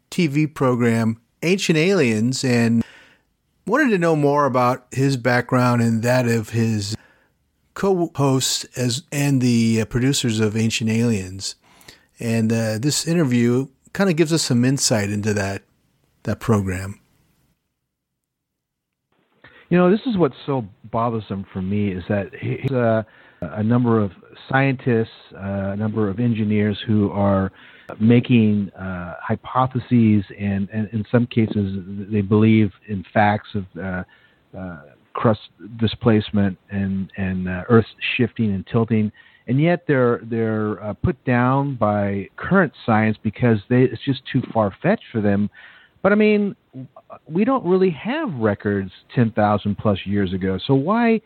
TV program Ancient Aliens and wanted to know more about his background and that of his co-hosts as and the uh, producers of Ancient Aliens. And uh, this interview kind of gives us some insight into that that program. You know, this is what's so bothersome for me is that he's a, a number of scientists, uh, a number of engineers who are making uh, hypotheses, and, and, in some cases, they believe in facts of uh, uh crust displacement and and uh, Earth shifting and tilting, and yet they're they're uh, put down by current science because they, it's just too far fetched for them. But I mean, we don't really have records ten thousand plus years ago, so why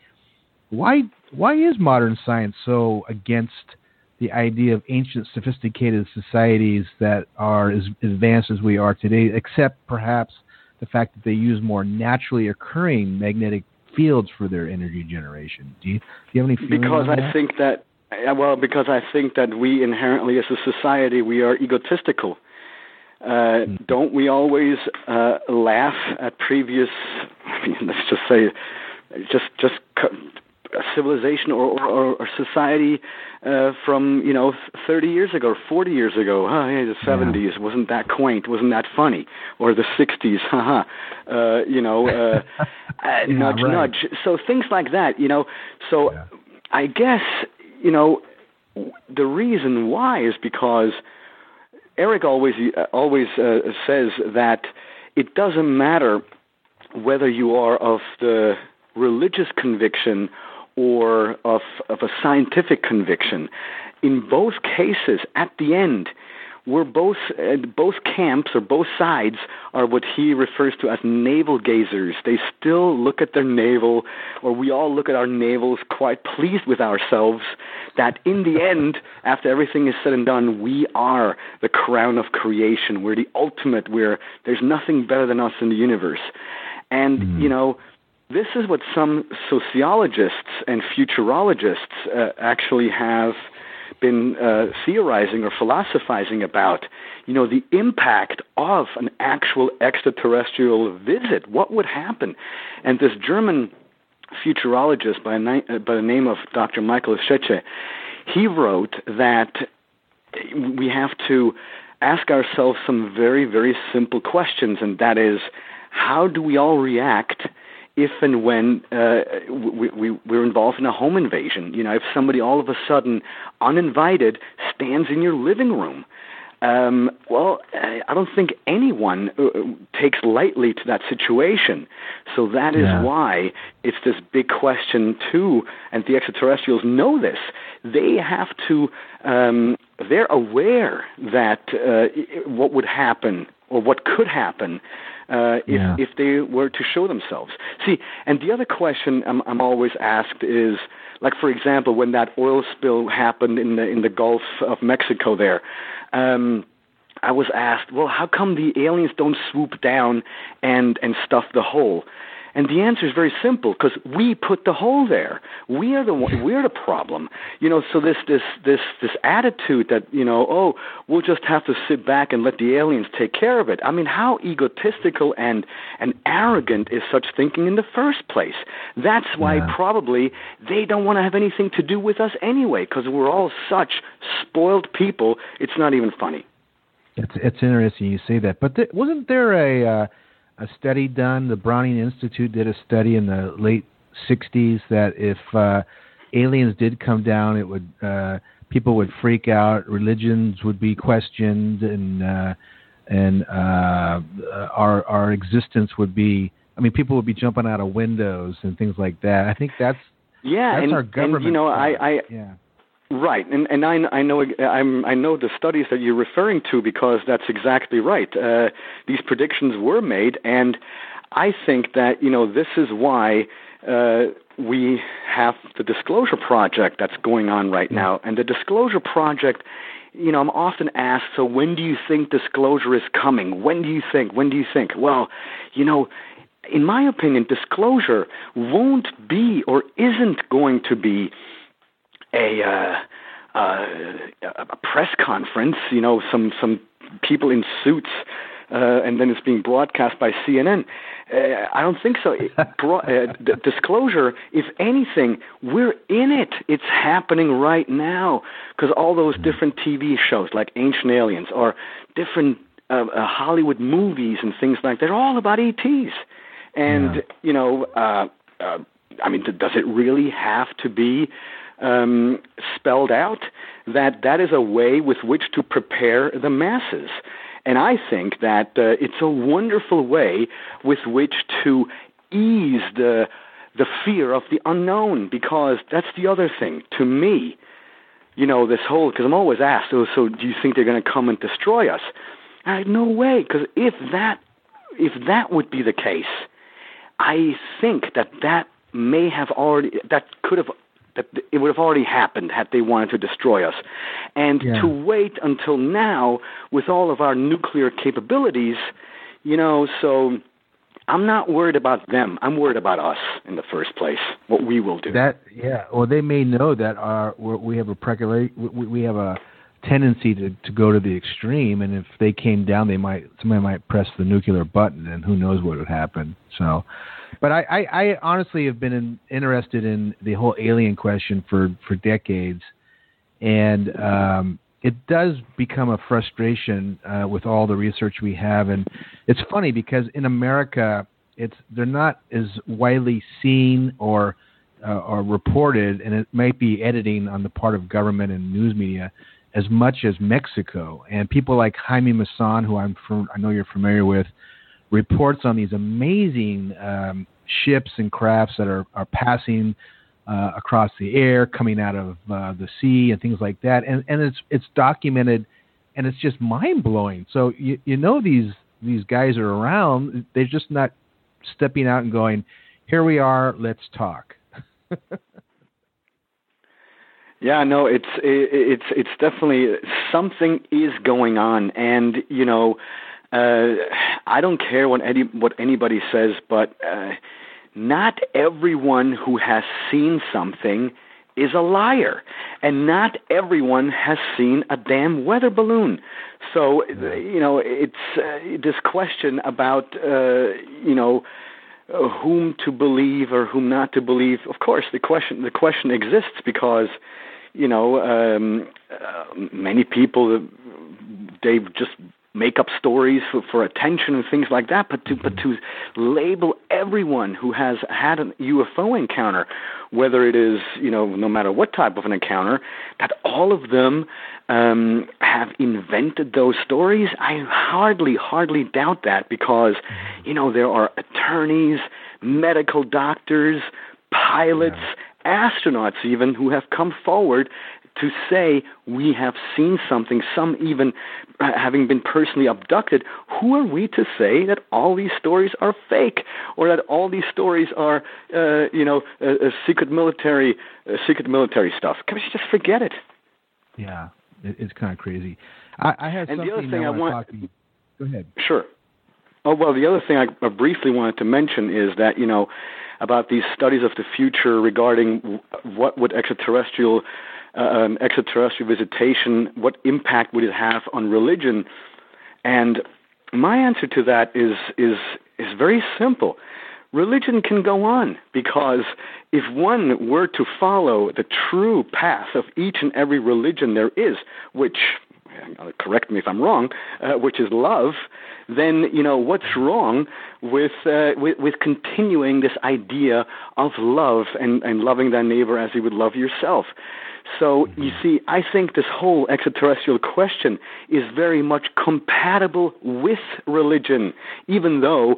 why why is modern science so against the idea of ancient sophisticated societies that are as advanced as we are today, except perhaps the fact that they use more naturally occurring magnetic fields for their energy generation. Do you, do you have any feeling Because I that? think that well, because I think that we inherently, as a society, we are egotistical. Uh, mm-hmm. Don't we always uh, laugh at previous? I mean, let's just say, just just a civilization or, or, or society uh, from you know 30 years ago or 40 years ago. Huh? Hey, the 70s yeah. wasn't that quaint, wasn't that funny, or the 60s, haha. uh, you know, uh, yeah, nudge, right. nudge. So things like that, you know. So yeah. I guess you know the reason why is because Eric always uh, always uh, says that it doesn't matter whether you are of the religious conviction or of, of a scientific conviction. In both cases, at the end, we're both uh, both camps or both sides are what he refers to as navel gazers. They still look at their navel, or we all look at our navels, quite pleased with ourselves. That in the end, after everything is said and done, we are the crown of creation. We're the ultimate. We're there's nothing better than us in the universe, and mm. you know. This is what some sociologists and futurologists uh, actually have been uh, theorizing or philosophizing about, you know, the impact of an actual extraterrestrial visit. What would happen? And this German futurologist by, uh, by the name of Dr. Michael Schetsche, he wrote that we have to ask ourselves some very, very simple questions, and that is, how do we all react if and when uh, we, we, we're involved in a home invasion. You know, if somebody all of a sudden, uninvited, stands in your living room, um, well, I don't think anyone uh, takes lightly to that situation. So that is yeah. why it's this big question too. And the extraterrestrials know this. They have to. Um, they're aware that uh, what would happen or what could happen uh, if yeah. if they were to show themselves. See, and the other question I'm, I'm always asked is, like for example, when that oil spill happened in the in the Gulf of Mexico, there. Um, I was asked, well, how come the aliens don't swoop down and and stuff the hole? And the answer is very simple because we put the hole there. We are the one, we're the problem. You know, so this this this this attitude that you know, oh, we'll just have to sit back and let the aliens take care of it. I mean, how egotistical and and arrogant is such thinking in the first place? That's why yeah. probably they don't want to have anything to do with us anyway because we're all such spoiled people. It's not even funny. It's it's interesting you say that, but th- wasn't there a uh, a study done. The Browning Institute did a study in the late 60s that if uh, aliens did come down, it would uh, people would freak out, religions would be questioned, and uh, and uh, our our existence would be. I mean, people would be jumping out of windows and things like that. I think that's yeah, that's and, our government. And, you know, I, I yeah. Right, and and I I know I'm I know the studies that you're referring to because that's exactly right. Uh, these predictions were made, and I think that you know this is why uh, we have the Disclosure Project that's going on right now, and the Disclosure Project. You know, I'm often asked, so when do you think disclosure is coming? When do you think? When do you think? Well, you know, in my opinion, disclosure won't be or isn't going to be a uh, uh, a press conference, you know, some some people in suits, uh, and then it's being broadcast by CNN. Uh, I don't think so. Bro- uh, d- disclosure, if anything, we're in it. It's happening right now because all those different TV shows like Ancient Aliens or different uh, uh, Hollywood movies and things like that are all about ETs. And, yeah. you know, uh, uh, I mean, does it really have to be um, spelled out that that is a way with which to prepare the masses. And I think that uh, it's a wonderful way with which to ease the the fear of the unknown because that's the other thing to me you know this whole because i'm always asked oh so do you think they're going to come and destroy us I, no way because if that if that would be the case i think that that may have already that could have that it would have already happened had they wanted to destroy us. And yeah. to wait until now with all of our nuclear capabilities, you know, so I'm not worried about them. I'm worried about us in the first place. What we will do. That yeah. Well, they may know that our we have a precula- we have a tendency to to go to the extreme, and if they came down, they might somebody might press the nuclear button, and who knows what would happen. So, but I, I, I honestly have been in, interested in the whole alien question for, for decades, and um, it does become a frustration uh, with all the research we have. And it's funny because in America, it's they're not as widely seen or uh, or reported, and it might be editing on the part of government and news media as much as Mexico. And people like Jaime Maussan, who I'm from, I know you're familiar with, reports on these amazing um, ships and crafts that are, are passing uh, across the air, coming out of uh, the sea, and things like that. And, and it's, it's documented and it's just mind blowing. So you you know these these guys are around. They're just not stepping out and going, "Here we are, let's talk." Yeah, no, it's it's it's definitely something is going on, and you know, uh, I don't care what any what anybody says, but uh, not everyone who has seen something is a liar, and not everyone has seen a damn weather balloon. So you know, it's uh, this question about uh, you know whom to believe or whom not to believe. Of course, the question the question exists because you know um, uh, many people they've just make up stories for, for attention and things like that, but to but to label everyone who has had a UFO encounter, whether it is you know no matter what type of an encounter, that all of them um, have invented those stories. I hardly hardly doubt that because you know there are attorneys, medical doctors, pilots. Yeah astronauts even who have come forward to say we have seen something, some even uh, having been personally abducted, who are we to say that all these stories are fake or that all these stories are, uh, you know, uh, uh, secret military, secret military stuff? Can we just forget it? Yeah, it, it's kind of crazy. I, I have and something the other thing I, want, want to Go ahead. Sure. Oh well, the other thing I briefly wanted to mention is that you know about these studies of the future regarding what would extraterrestrial um, extraterrestrial visitation, what impact would it have on religion? And my answer to that is is is very simple. Religion can go on because if one were to follow the true path of each and every religion there is, which uh, correct me if I'm wrong, uh, which is love, then you know what's wrong with, uh, with with continuing this idea of love and, and loving thy neighbor as you would love yourself. So you see, I think this whole extraterrestrial question is very much compatible with religion, even though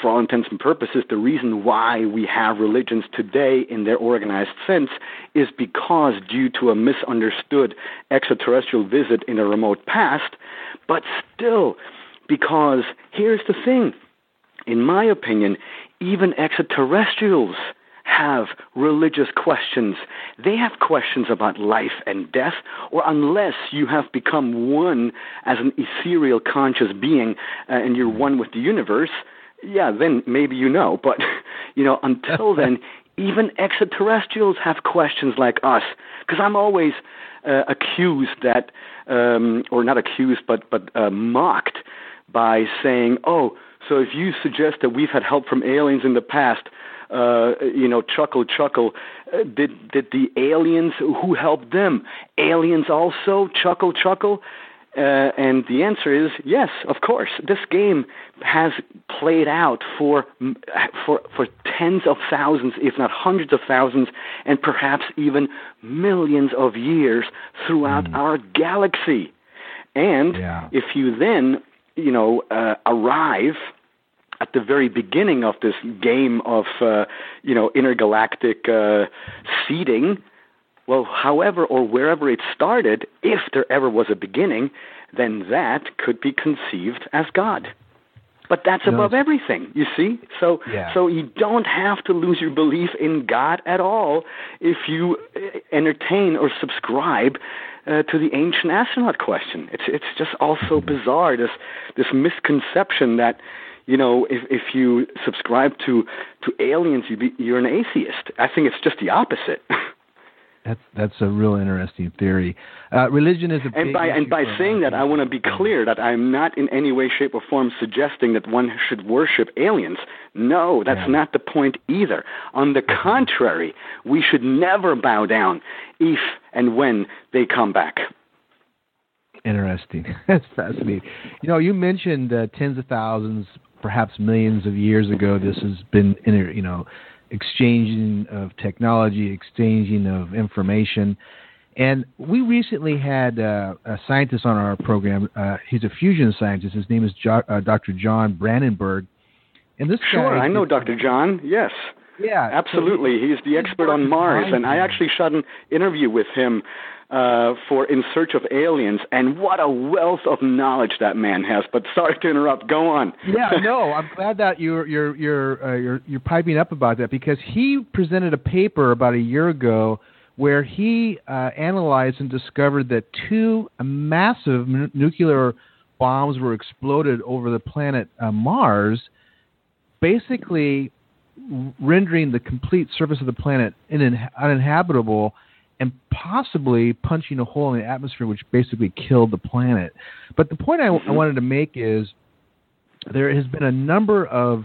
for all intents and purposes, the reason why we have religions today in their organized sense is because, due to a misunderstood extraterrestrial visit in a remote past, but still, because here's the thing in my opinion, even extraterrestrials have religious questions. They have questions about life and death, or unless you have become one as an ethereal conscious being uh, and you're one with the universe, yeah, then maybe you know. But, you know, until then, even extraterrestrials have questions like us. Because I'm always uh, accused that, um, or not accused, but, but uh, mocked by saying, oh, so if you suggest that we've had help from aliens in the past, uh, you know, chuckle, chuckle. Uh, did did the aliens who helped them? Aliens also chuckle, chuckle. Uh, and the answer is yes, of course. This game has played out for for for tens of thousands, if not hundreds of thousands, and perhaps even millions of years throughout mm. our galaxy. And yeah. if you then, you know, uh, arrive at the very beginning of this game of uh, you know intergalactic uh, seeding. Well, however or wherever it started, if there ever was a beginning, then that could be conceived as God. But that's above everything, you see. So, yeah. so you don't have to lose your belief in God at all if you uh, entertain or subscribe uh, to the ancient astronaut question. It's it's just also bizarre this this misconception that you know, if if you subscribe to to aliens, you be, you're an atheist. I think it's just the opposite. That's that's a real interesting theory. Uh, religion is a and by and by saying that, I want to be clear that I'm not in any way, shape, or form suggesting that one should worship aliens. No, that's yeah. not the point either. On the contrary, we should never bow down if and when they come back. Interesting. That's fascinating. You know, you mentioned uh, tens of thousands, perhaps millions of years ago, this has been, you know, exchanging of technology, exchanging of information. And we recently had uh, a scientist on our program. Uh, he's a fusion scientist. His name is jo- uh, Dr. John Brandenburg. And this sure, guy, I know Dr. John. Yes. Yeah, absolutely. He's the expert on Mars, and I actually shot an interview with him uh, for In Search of Aliens, and what a wealth of knowledge that man has. But sorry to interrupt. Go on. yeah, no, I'm glad that you're you're you're uh, you're you're piping up about that because he presented a paper about a year ago where he uh, analyzed and discovered that two massive n- nuclear bombs were exploded over the planet uh, Mars, basically rendering the complete surface of the planet in- uninhabitable and possibly punching a hole in the atmosphere, which basically killed the planet. But the point I, I wanted to make is there has been a number of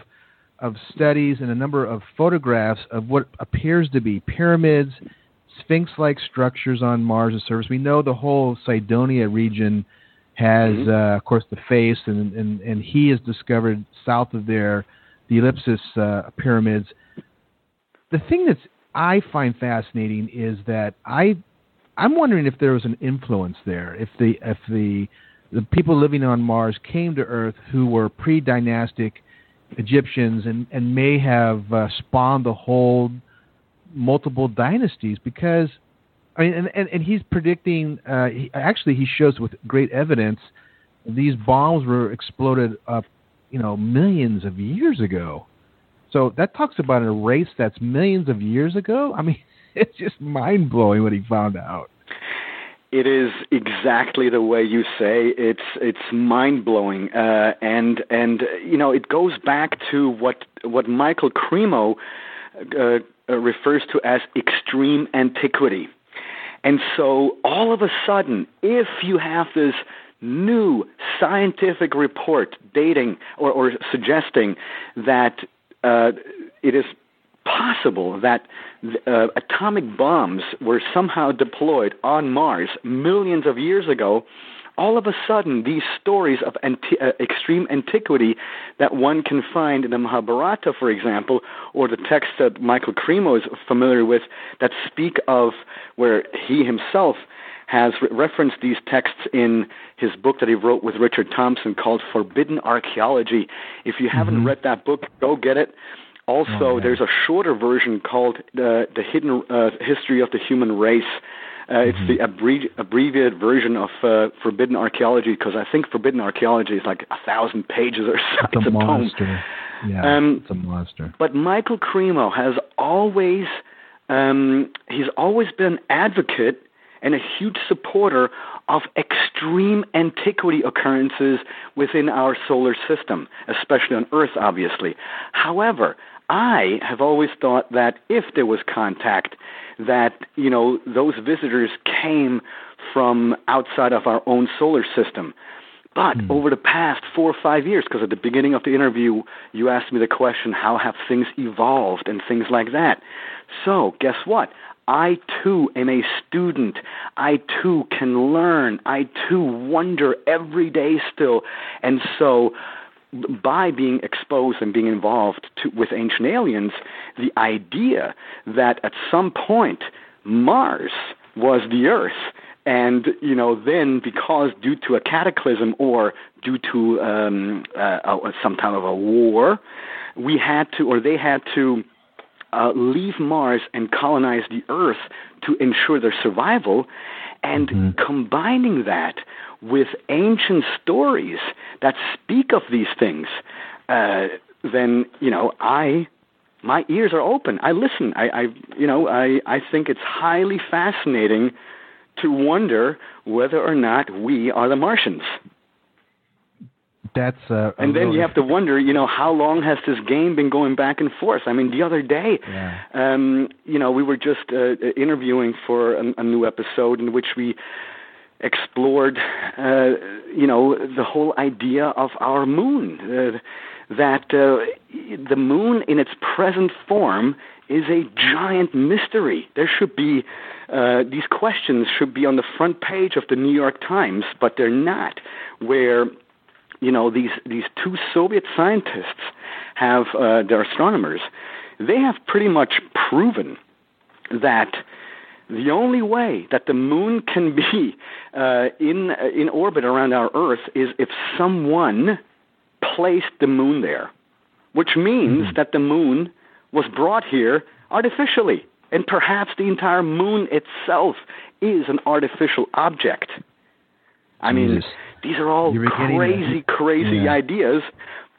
of studies and a number of photographs of what appears to be pyramids, sphinx-like structures on Mars' surface. We know the whole Cydonia region has, Mm-hmm. uh, of course, the face, and, and and he has discovered south of there the Elysium uh, pyramids. The thing that's I find fascinating is that I I'm wondering if there was an influence there, if the if the the people living on Mars came to Earth who were pre-dynastic Egyptians and and may have uh, spawned the whole multiple dynasties because I mean and and, and he's predicting uh, he, actually he shows with great evidence these bombs were exploded up you know millions of years ago. So that talks about a race that's millions of years ago. I mean, it's just mind blowing what he found out. It is exactly the way you say. It's it's mind blowing, uh, and and you know it goes back to what what Michael Cremo uh, uh, refers to as extreme antiquity. And so all of a sudden, if you have this new scientific report dating or, or suggesting that uh, it is possible that uh, atomic bombs were somehow deployed on Mars millions of years ago, all of a sudden, these stories of anti- uh, extreme antiquity that one can find in the Mahabharata, for example, or the texts that Michael Cremo is familiar with that speak of where he himself has re- referenced these texts in his book that he wrote with Richard Thompson called Forbidden Archaeology. If you haven't read that book, go get it. Also, Oh, yeah. there's a shorter version called uh, The Hidden uh, History of the Human Race. Uh, It's the abbre- abbreviated version of uh, Forbidden Archaeology because I think Forbidden Archaeology is like a thousand pages or so. It's a poem. monster. Yeah, Um, it's a monster. But Michael Cremo has always um, he's always been an advocate and a huge supporter of extreme antiquity occurrences within our solar system, especially on Earth, obviously. However, I have always thought that if there was contact, that you know those visitors came from outside of our own solar system. But hmm. over the past four or five years, because at the beginning of the interview, you asked me the question, how have things evolved and things like that. So, guess what? I too am a student. I too can learn. I too wonder every day still. And so, by being exposed and being involved to, with ancient aliens, the idea that at some point Mars was the Earth and you know then because due to a cataclysm or due to um, uh, some kind of a war, we had to or they had to uh, leave Mars and colonize the Earth to ensure their survival, and combining that with ancient stories that speak of these things, uh, then you know I my ears are open. I listen. I, I you know I I think it's highly fascinating to wonder whether or not we are the Martians. That's uh, And then really- you have to wonder, you know, how long has this game been going back and forth? I mean, the other day, Yeah. um, you know, we were just uh, interviewing for a, a new episode in which we explored, uh, you know, the whole idea of our moon. Uh, that uh, the moon in its present form is a giant mystery. There should be uh, these questions should be on the front page of the New York Times, but they're not. Where you know these these two Soviet scientists have uh, they're astronomers. They have pretty much proven that the only way that the moon can be uh, in in orbit around our Earth is if someone placed the moon there, which means that the moon was brought here artificially. And perhaps the entire moon itself is an artificial object. I mean. These are all crazy, crazy yeah. ideas.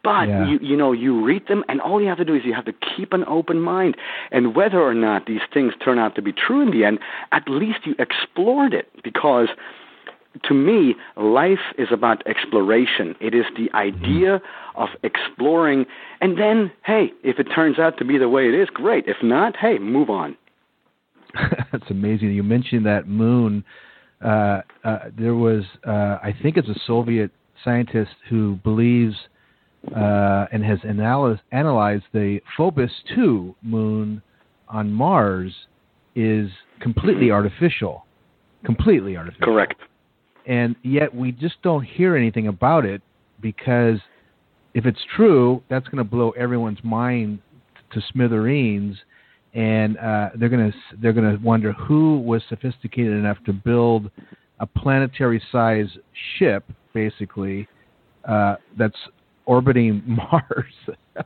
But Yeah. you you know you read them, and all you have to do is you have to keep an open mind. And whether or not these things turn out to be true in the end, at least you explored it. Because to me, life is about exploration. It is the mm-hmm. idea of exploring, and then hey, if it turns out to be the way it is, great. If not, hey, move on. That's amazing. You mentioned that moon. Uh, uh, there was, uh, I think it's a Soviet scientist who believes uh, and has analyzed, analyzed the Phobos 2 moon on Mars is completely artificial. Completely artificial. Correct. And yet we just don't hear anything about it because if it's true, that's going to blow everyone's mind to smithereens, and uh, they're going to they're going to wonder who was sophisticated enough to build a planetary-size ship, basically, uh, that's orbiting Mars.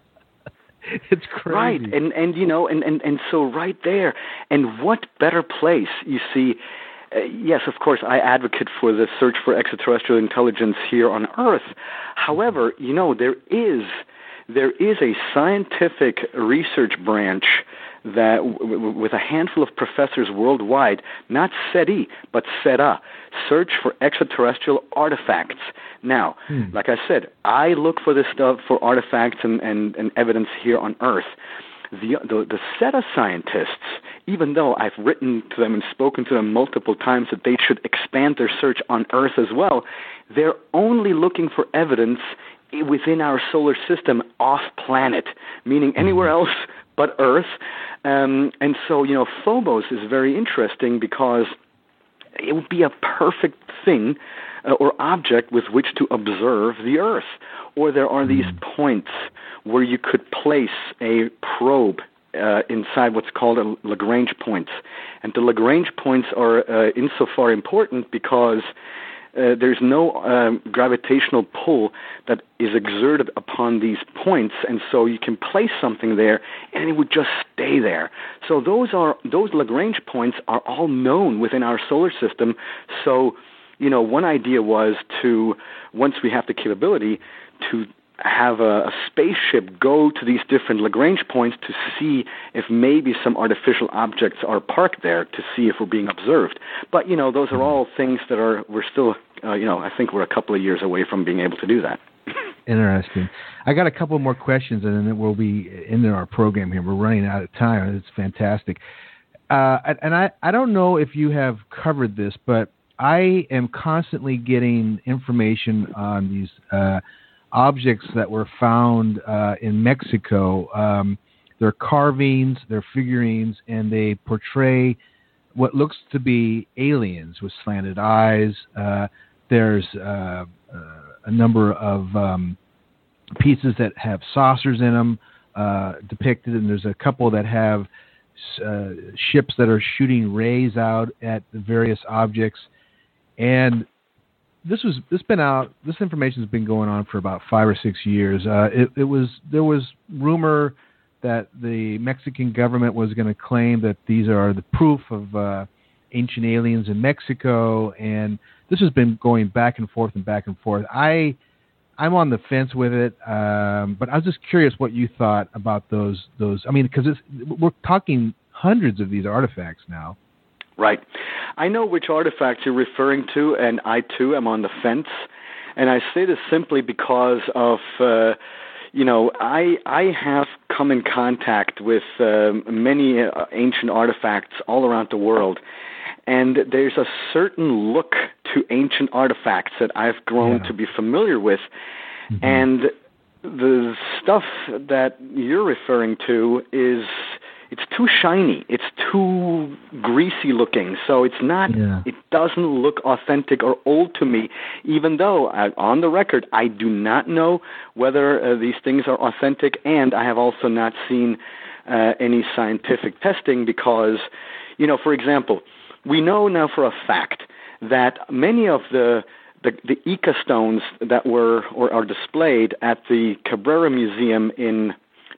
it's crazy. Right, and and you know, and and and so right there, and what better place you see? Uh, yes, of course, I advocate for the search for extraterrestrial intelligence here on Earth. However, you know, there is there is a scientific research branch that w- w- with a handful of professors worldwide, not SETI, but SETA, search for extraterrestrial artifacts. Now, Hmm. like I said, I look for this stuff for artifacts and, and, and evidence here on Earth. The, the, the SETA scientists, even though I've written to them and spoken to them multiple times that they should expand their search on Earth as well, they're only looking for evidence within our solar system off planet, meaning anywhere else but Earth. Um, and so, you know, Phobos is very interesting because it would be a perfect thing uh, or object with which to observe the Earth. Or there are these points where you could place a probe uh, inside what's called a Lagrange points. And the Lagrange points are uh, insofar important because uh, there's no um, gravitational pull that is exerted upon these points, and so you can place something there, and it would just stay there. So those are those Lagrange points are all known within our solar system. So, you know, one idea was to once we have the capability to have a, a spaceship go to these different Lagrange points to see if maybe some artificial objects are parked there to see if we're being observed. But you know, those are all things that are we're still, uh, you know, I think we're a couple of years away from being able to do that. Interesting. I got a couple more questions, and then we'll be into our program here. We're running out of time. It's fantastic. Uh, and- and I, I don't know if you have covered this, but I am constantly getting information on these uh, objects that were found uh, in Mexico. Um, they're carvings, they're figurines, and they portray what looks to be aliens with slanted eyes. Uh, there's uh, uh, a number of um, pieces that have saucers in them uh, depicted, and there's a couple that have uh, ships that are shooting rays out at various objects. And this was this been out. This information has been going on for about five or six years. Uh, it, it was there was rumor that the Mexican government was going to claim that these are the proof of uh, ancient aliens in Mexico, and this has been going back and forth and back and forth. I I'm on the fence with it, um, but I was just curious what you thought about those those. I mean, because we're talking hundreds of these artifacts now. Right. I know which artifacts you're referring to, and I too am on the fence. And I say this simply because of, uh, you know, I I have come in contact with um, many uh, ancient artifacts all around the world, and there's a certain look to ancient artifacts that I've grown to be familiar with, and the stuff that you're referring to is it's too shiny. It's too greasy looking. So it's not it doesn't look authentic or old to me even though I, on the record i do not know whether uh, these things are authentic. And i have also not seen uh, any scientific testing because you know for example we know now for a fact that many of the the, the Ica stones that were or are displayed at the Cabrera Museum in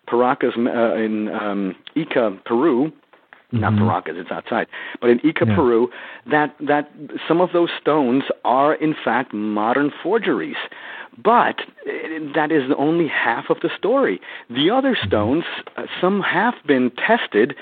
Paracas uh, in um, Ica, Peru. Not Paracas, it's outside, but in Ica, Yeah. Peru, that that some of those stones are in fact modern forgeries. But eh, that is only half of the story. The other stones, uh, some have been tested,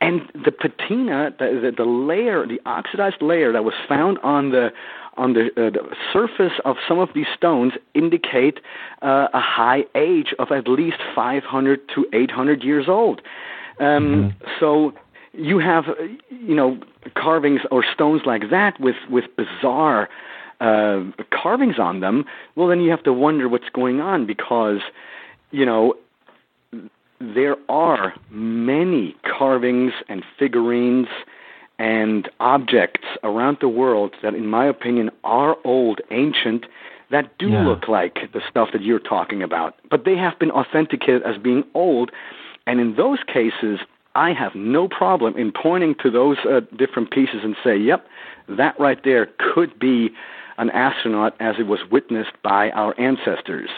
and the patina, the, the, the layer, the oxidized layer that was found on the on the, uh, the surface of some of these stones indicate uh, a high age of at least 500 to 800 years old. Um, So you have, you know, carvings or stones like that with with bizarre uh, carvings on them. Well, then you have to wonder what's going on because, you know, there are many carvings and figurines and objects around the world that, in my opinion, are old, ancient, that do Yeah. look like the stuff that you're talking about. But they have been authenticated as being old, and in those cases, I have no problem in pointing to those uh, different pieces and say, yep, that right there could be an astronaut as it was witnessed by our ancestors.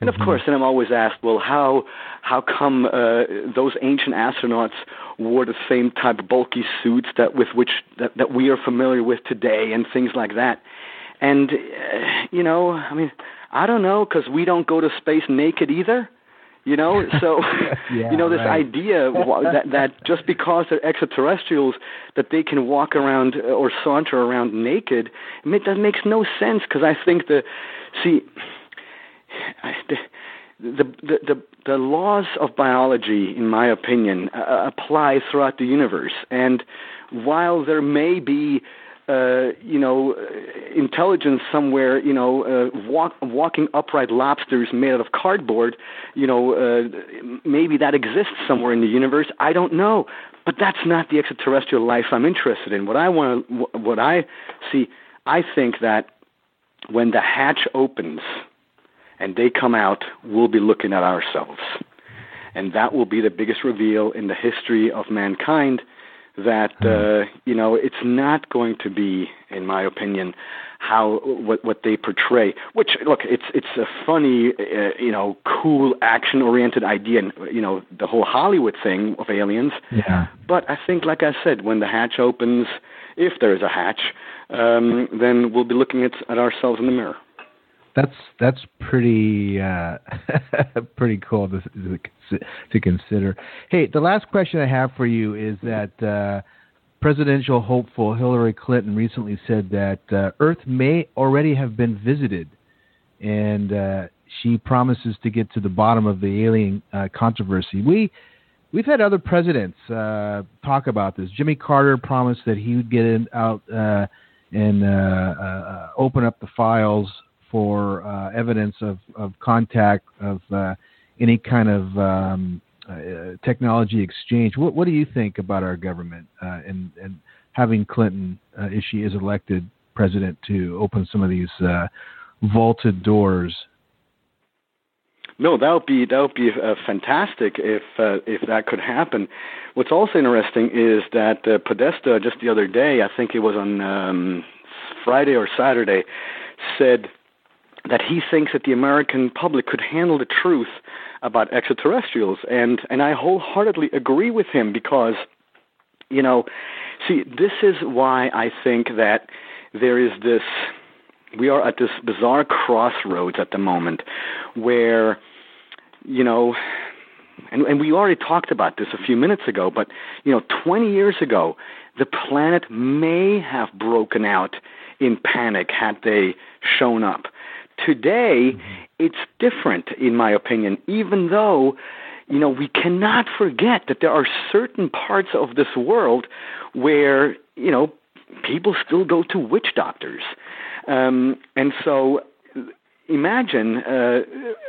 And of course, then I'm always asked, well, how how come uh, those ancient astronauts wore the same type of bulky suits that with which that, that we are familiar with today, and things like that? And uh, you know, I mean, I don't know because we don't go to space naked either. You know, so Yeah, you know this right. idea that that just because they're extraterrestrials that they can walk around uh, or saunter around naked, I mean, that makes no sense because I think the see the, the the the the laws of biology, in my opinion, uh, apply throughout the universe, and while there may be uh, you know, uh, intelligence somewhere, you know, uh, walk, walking upright lobsters made out of cardboard, you know, uh, maybe that exists somewhere in the universe. I don't know, but that's not the extraterrestrial life I'm interested in. What I want, to, what I see, I think that when the hatch opens and they come out, we'll be looking at ourselves, and that will be the biggest reveal in the history of mankind that uh, you know it's not going to be, in my opinion, how what what they portray. Which look, it's it's a funny, uh, you know, cool action oriented idea, and you know the whole Hollywood thing of aliens. Yeah. But I think, like I said, when the hatch opens, if there is a hatch, um, then we'll be looking at at ourselves in the mirror. That's that's pretty uh, pretty cool to, to consider. Hey, the last question I have for you is that uh, presidential hopeful Hillary Clinton recently said that uh, Earth may already have been visited, and uh, she promises to get to the bottom of the alien uh, controversy. We we've had other presidents uh, talk about this. Jimmy Carter promised that he would get in, out and uh, uh, open up the files for uh, evidence of, of contact of uh, any kind of um, uh, technology exchange. What, what do you think about our government uh, and, and having Clinton, uh, if she is elected president, to open some of these vaulted doors? No, that would be that would be uh, fantastic if uh, if that could happen. What's also interesting is that uh, Podesta just the other day, I think it was on um, Friday or Saturday, said that he thinks that the American public could handle the truth about extraterrestrials, and and I wholeheartedly agree with him because, you know, see, this is why I think that there is this. We are at this bizarre crossroads at the moment, where, you know, and, and we already talked about this a few minutes ago, but you know, 20 years ago, the planet may have broken out in panic had they shown up. Today, it's different, in my opinion, even though, you know, we cannot forget that there are certain parts of this world where, you know, people still go to witch doctors. Um, and so imagine uh,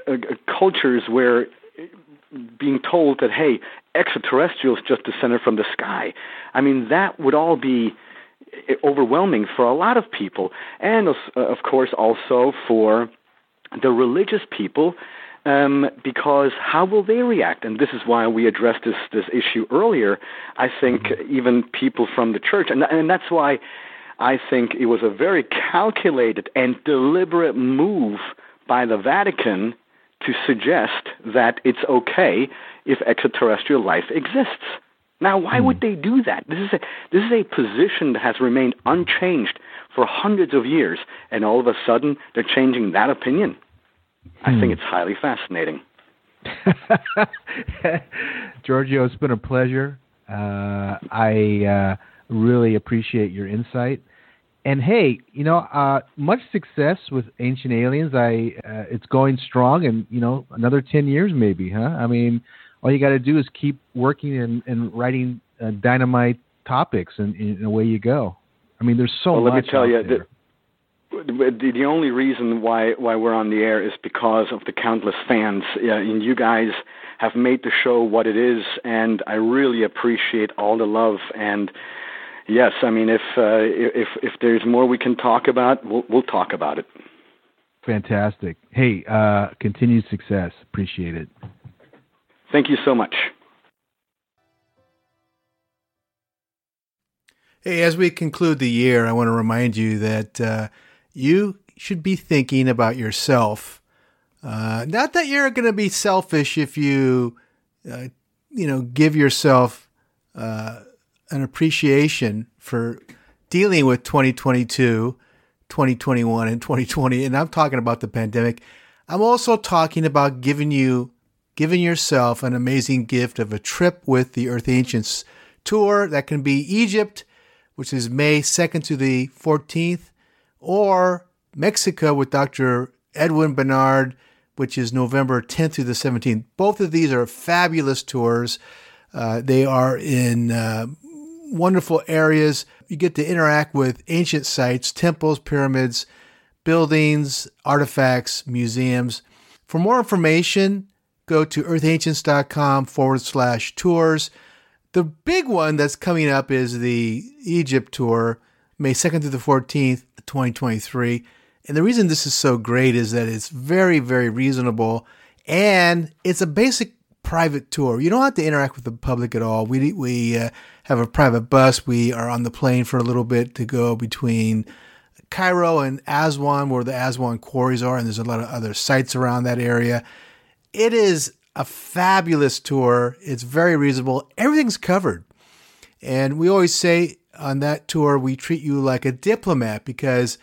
uh, cultures where being told that, hey, extraterrestrials just descended from the sky. I mean, that would all be overwhelming for a lot of people, and uh, of course also for the religious people, um, because how will they react? And this is why we addressed this this issue earlier. I think even people from the church, and and that's why I think it was a very calculated and deliberate move by the Vatican to suggest that it's okay if extraterrestrial life exists. Now, why would they do that? This is a this is a position that has remained unchanged for hundreds of years, and all of a sudden they're changing that opinion. I think it's highly fascinating. Giorgio, it's been a pleasure. Uh, I uh, really appreciate your insight. And hey, you know, uh, much success with Ancient Aliens. I uh, it's going strong, and you know, another ten years maybe, huh? I mean, all you got to do is keep working and, and writing uh, dynamite topics, and, and away you go. I mean, there's so well, much. let me tell you, there. the, the only reason why why we're on the air is because of the countless fans. Uh, and you guys have made the show what it is, and I really appreciate all the love. And yes, I mean, if uh, if if there's more we can talk about, we'll we'll talk about it. Fantastic. Hey, uh, continued success. Appreciate it. Thank you so much. Hey, as we conclude the year, I want to remind you that uh, you should be thinking about yourself. Uh, not that you're going to be selfish if you, uh, you know, give yourself uh, an appreciation for dealing with 2022, 2021, and 2020. And I'm talking about the pandemic. I'm also talking about giving you, giving yourself an amazing gift of a trip with the Earth Ancients tour that can be Egypt which is May 2nd to the 14th, or Mexico with Dr. Edwin Barnhart, which is November 10th through the 17th. Both of these are fabulous tours. Uh, they are in uh, wonderful areas. You get to interact with ancient sites, temples, pyramids, buildings, artifacts, museums. For more information, go to earthancients.com forward slash tours. The big one that's coming up is the Egypt tour, May 2nd through the 14th, 2023. And the reason this is so great is that it's very, very reasonable and it's a basic private tour. You don't have to interact with the public at all. We, we uh, have a private bus. We are on the plane for a little bit to go between Cairo and Aswan, where the Aswan quarries are, and there's a lot of other sites around that area. It is a fabulous tour. It's very reasonable. Everything's covered. And we always say on that tour, we treat you like a diplomat because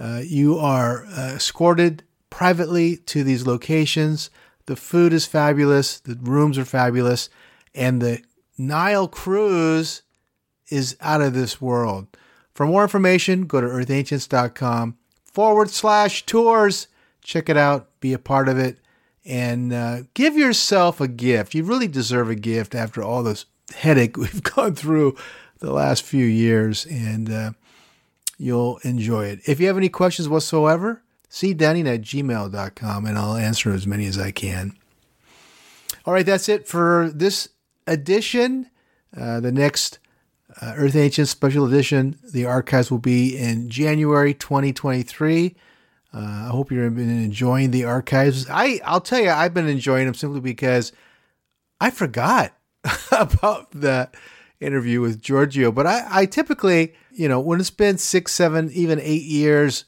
uh, you are uh, escorted privately to these locations. The food is fabulous, the rooms are fabulous, and the Nile cruise is out of this world. For more information, go to earthancients.com forward slash tours. Check it out, be a part of it and uh, give yourself a gift. You really deserve a gift after all this headache we've gone through the last few years, and uh, you'll enjoy it. If you have any questions whatsoever, see Dunning at gmail.com, and I'll answer as many as I can. All right, that's it for this edition. Uh, the next uh, Earth Ancient Special Edition, the archives will be in January 2023. Uh, I hope you've been enjoying the archives. I I'll tell you, I've been enjoying them simply because I forgot about the interview with Giorgio. But I, I typically, you know, when it's been six, seven, even eight years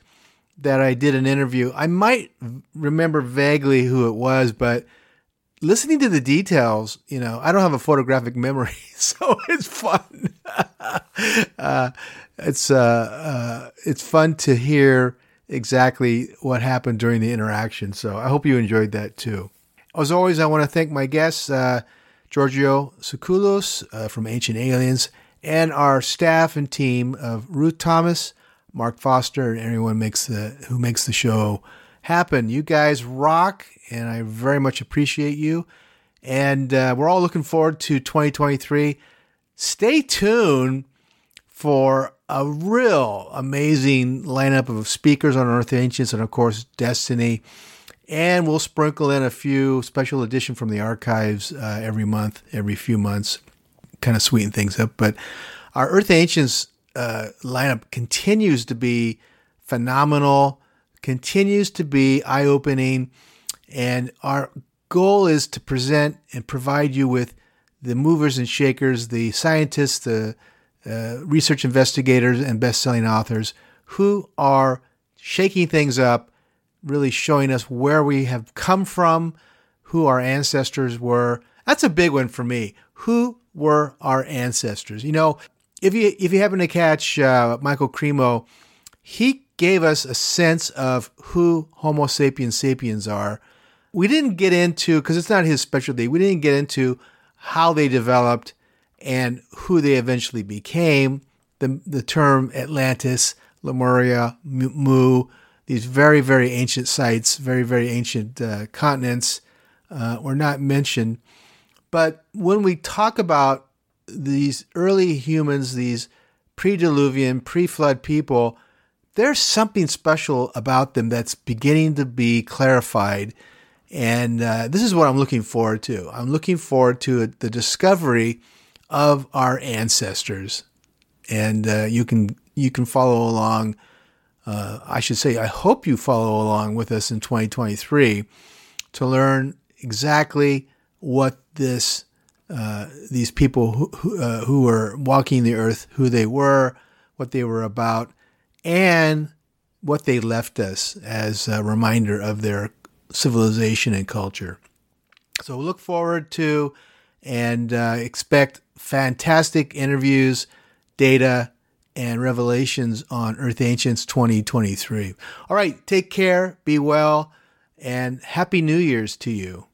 that I did an interview, I might remember vaguely who it was, but listening to the details, you know, I don't have a photographic memory, so it's fun. uh, it's uh, uh, it's fun to hear exactly what happened during the interaction. So I hope you enjoyed that too. As always, I want to thank my guests, uh, Giorgio Tsoukalos uh, from Ancient Aliens, and our staff and team of Ruth Thomas, Mark Foster, and everyone makes the who makes the show happen. You guys rock, and I very much appreciate you. And uh, we're all looking forward to 2023. Stay tuned for a real amazing lineup of speakers on Earth Ancients and, of course, Destiny. And we'll sprinkle in a few special edition from the archives uh, every month, every few months, kind of sweeten things up. But our Earth Ancients uh, lineup continues to be phenomenal, continues to be eye opening. And our goal is to present and provide you with the movers and shakers, the scientists, the uh, research investigators, and best selling authors who are shaking things up, really showing us where we have come from, who our ancestors were. That's a big one for me. Who were our ancestors? You know, if you if you happen to catch uh, Michael Cremo, he gave us a sense of who Homo sapiens sapiens are. We didn't get into because it's not his specialty. We didn't get into how they developed and who they eventually became. The the term Atlantis, Lemuria, Mu, these very very ancient sites, very very ancient uh, continents, uh, were not mentioned. But when we talk about these early humans, these pre-diluvian, pre-flood people, there's something special about them that's beginning to be clarified. And uh, this is what I'm looking forward to. I'm looking forward to the discovery of our ancestors, and uh, you can you can follow along. Uh, I should say, I hope you follow along with us in 2023 to learn exactly what this uh, these people who who, uh, who were walking the earth, who they were, what they were about, and what they left us as a reminder of their civilization and culture. So look forward to and uh, expect fantastic interviews, data, and revelations on Earth Ancients 2023. All right, take care, be well, and Happy New Year's to you.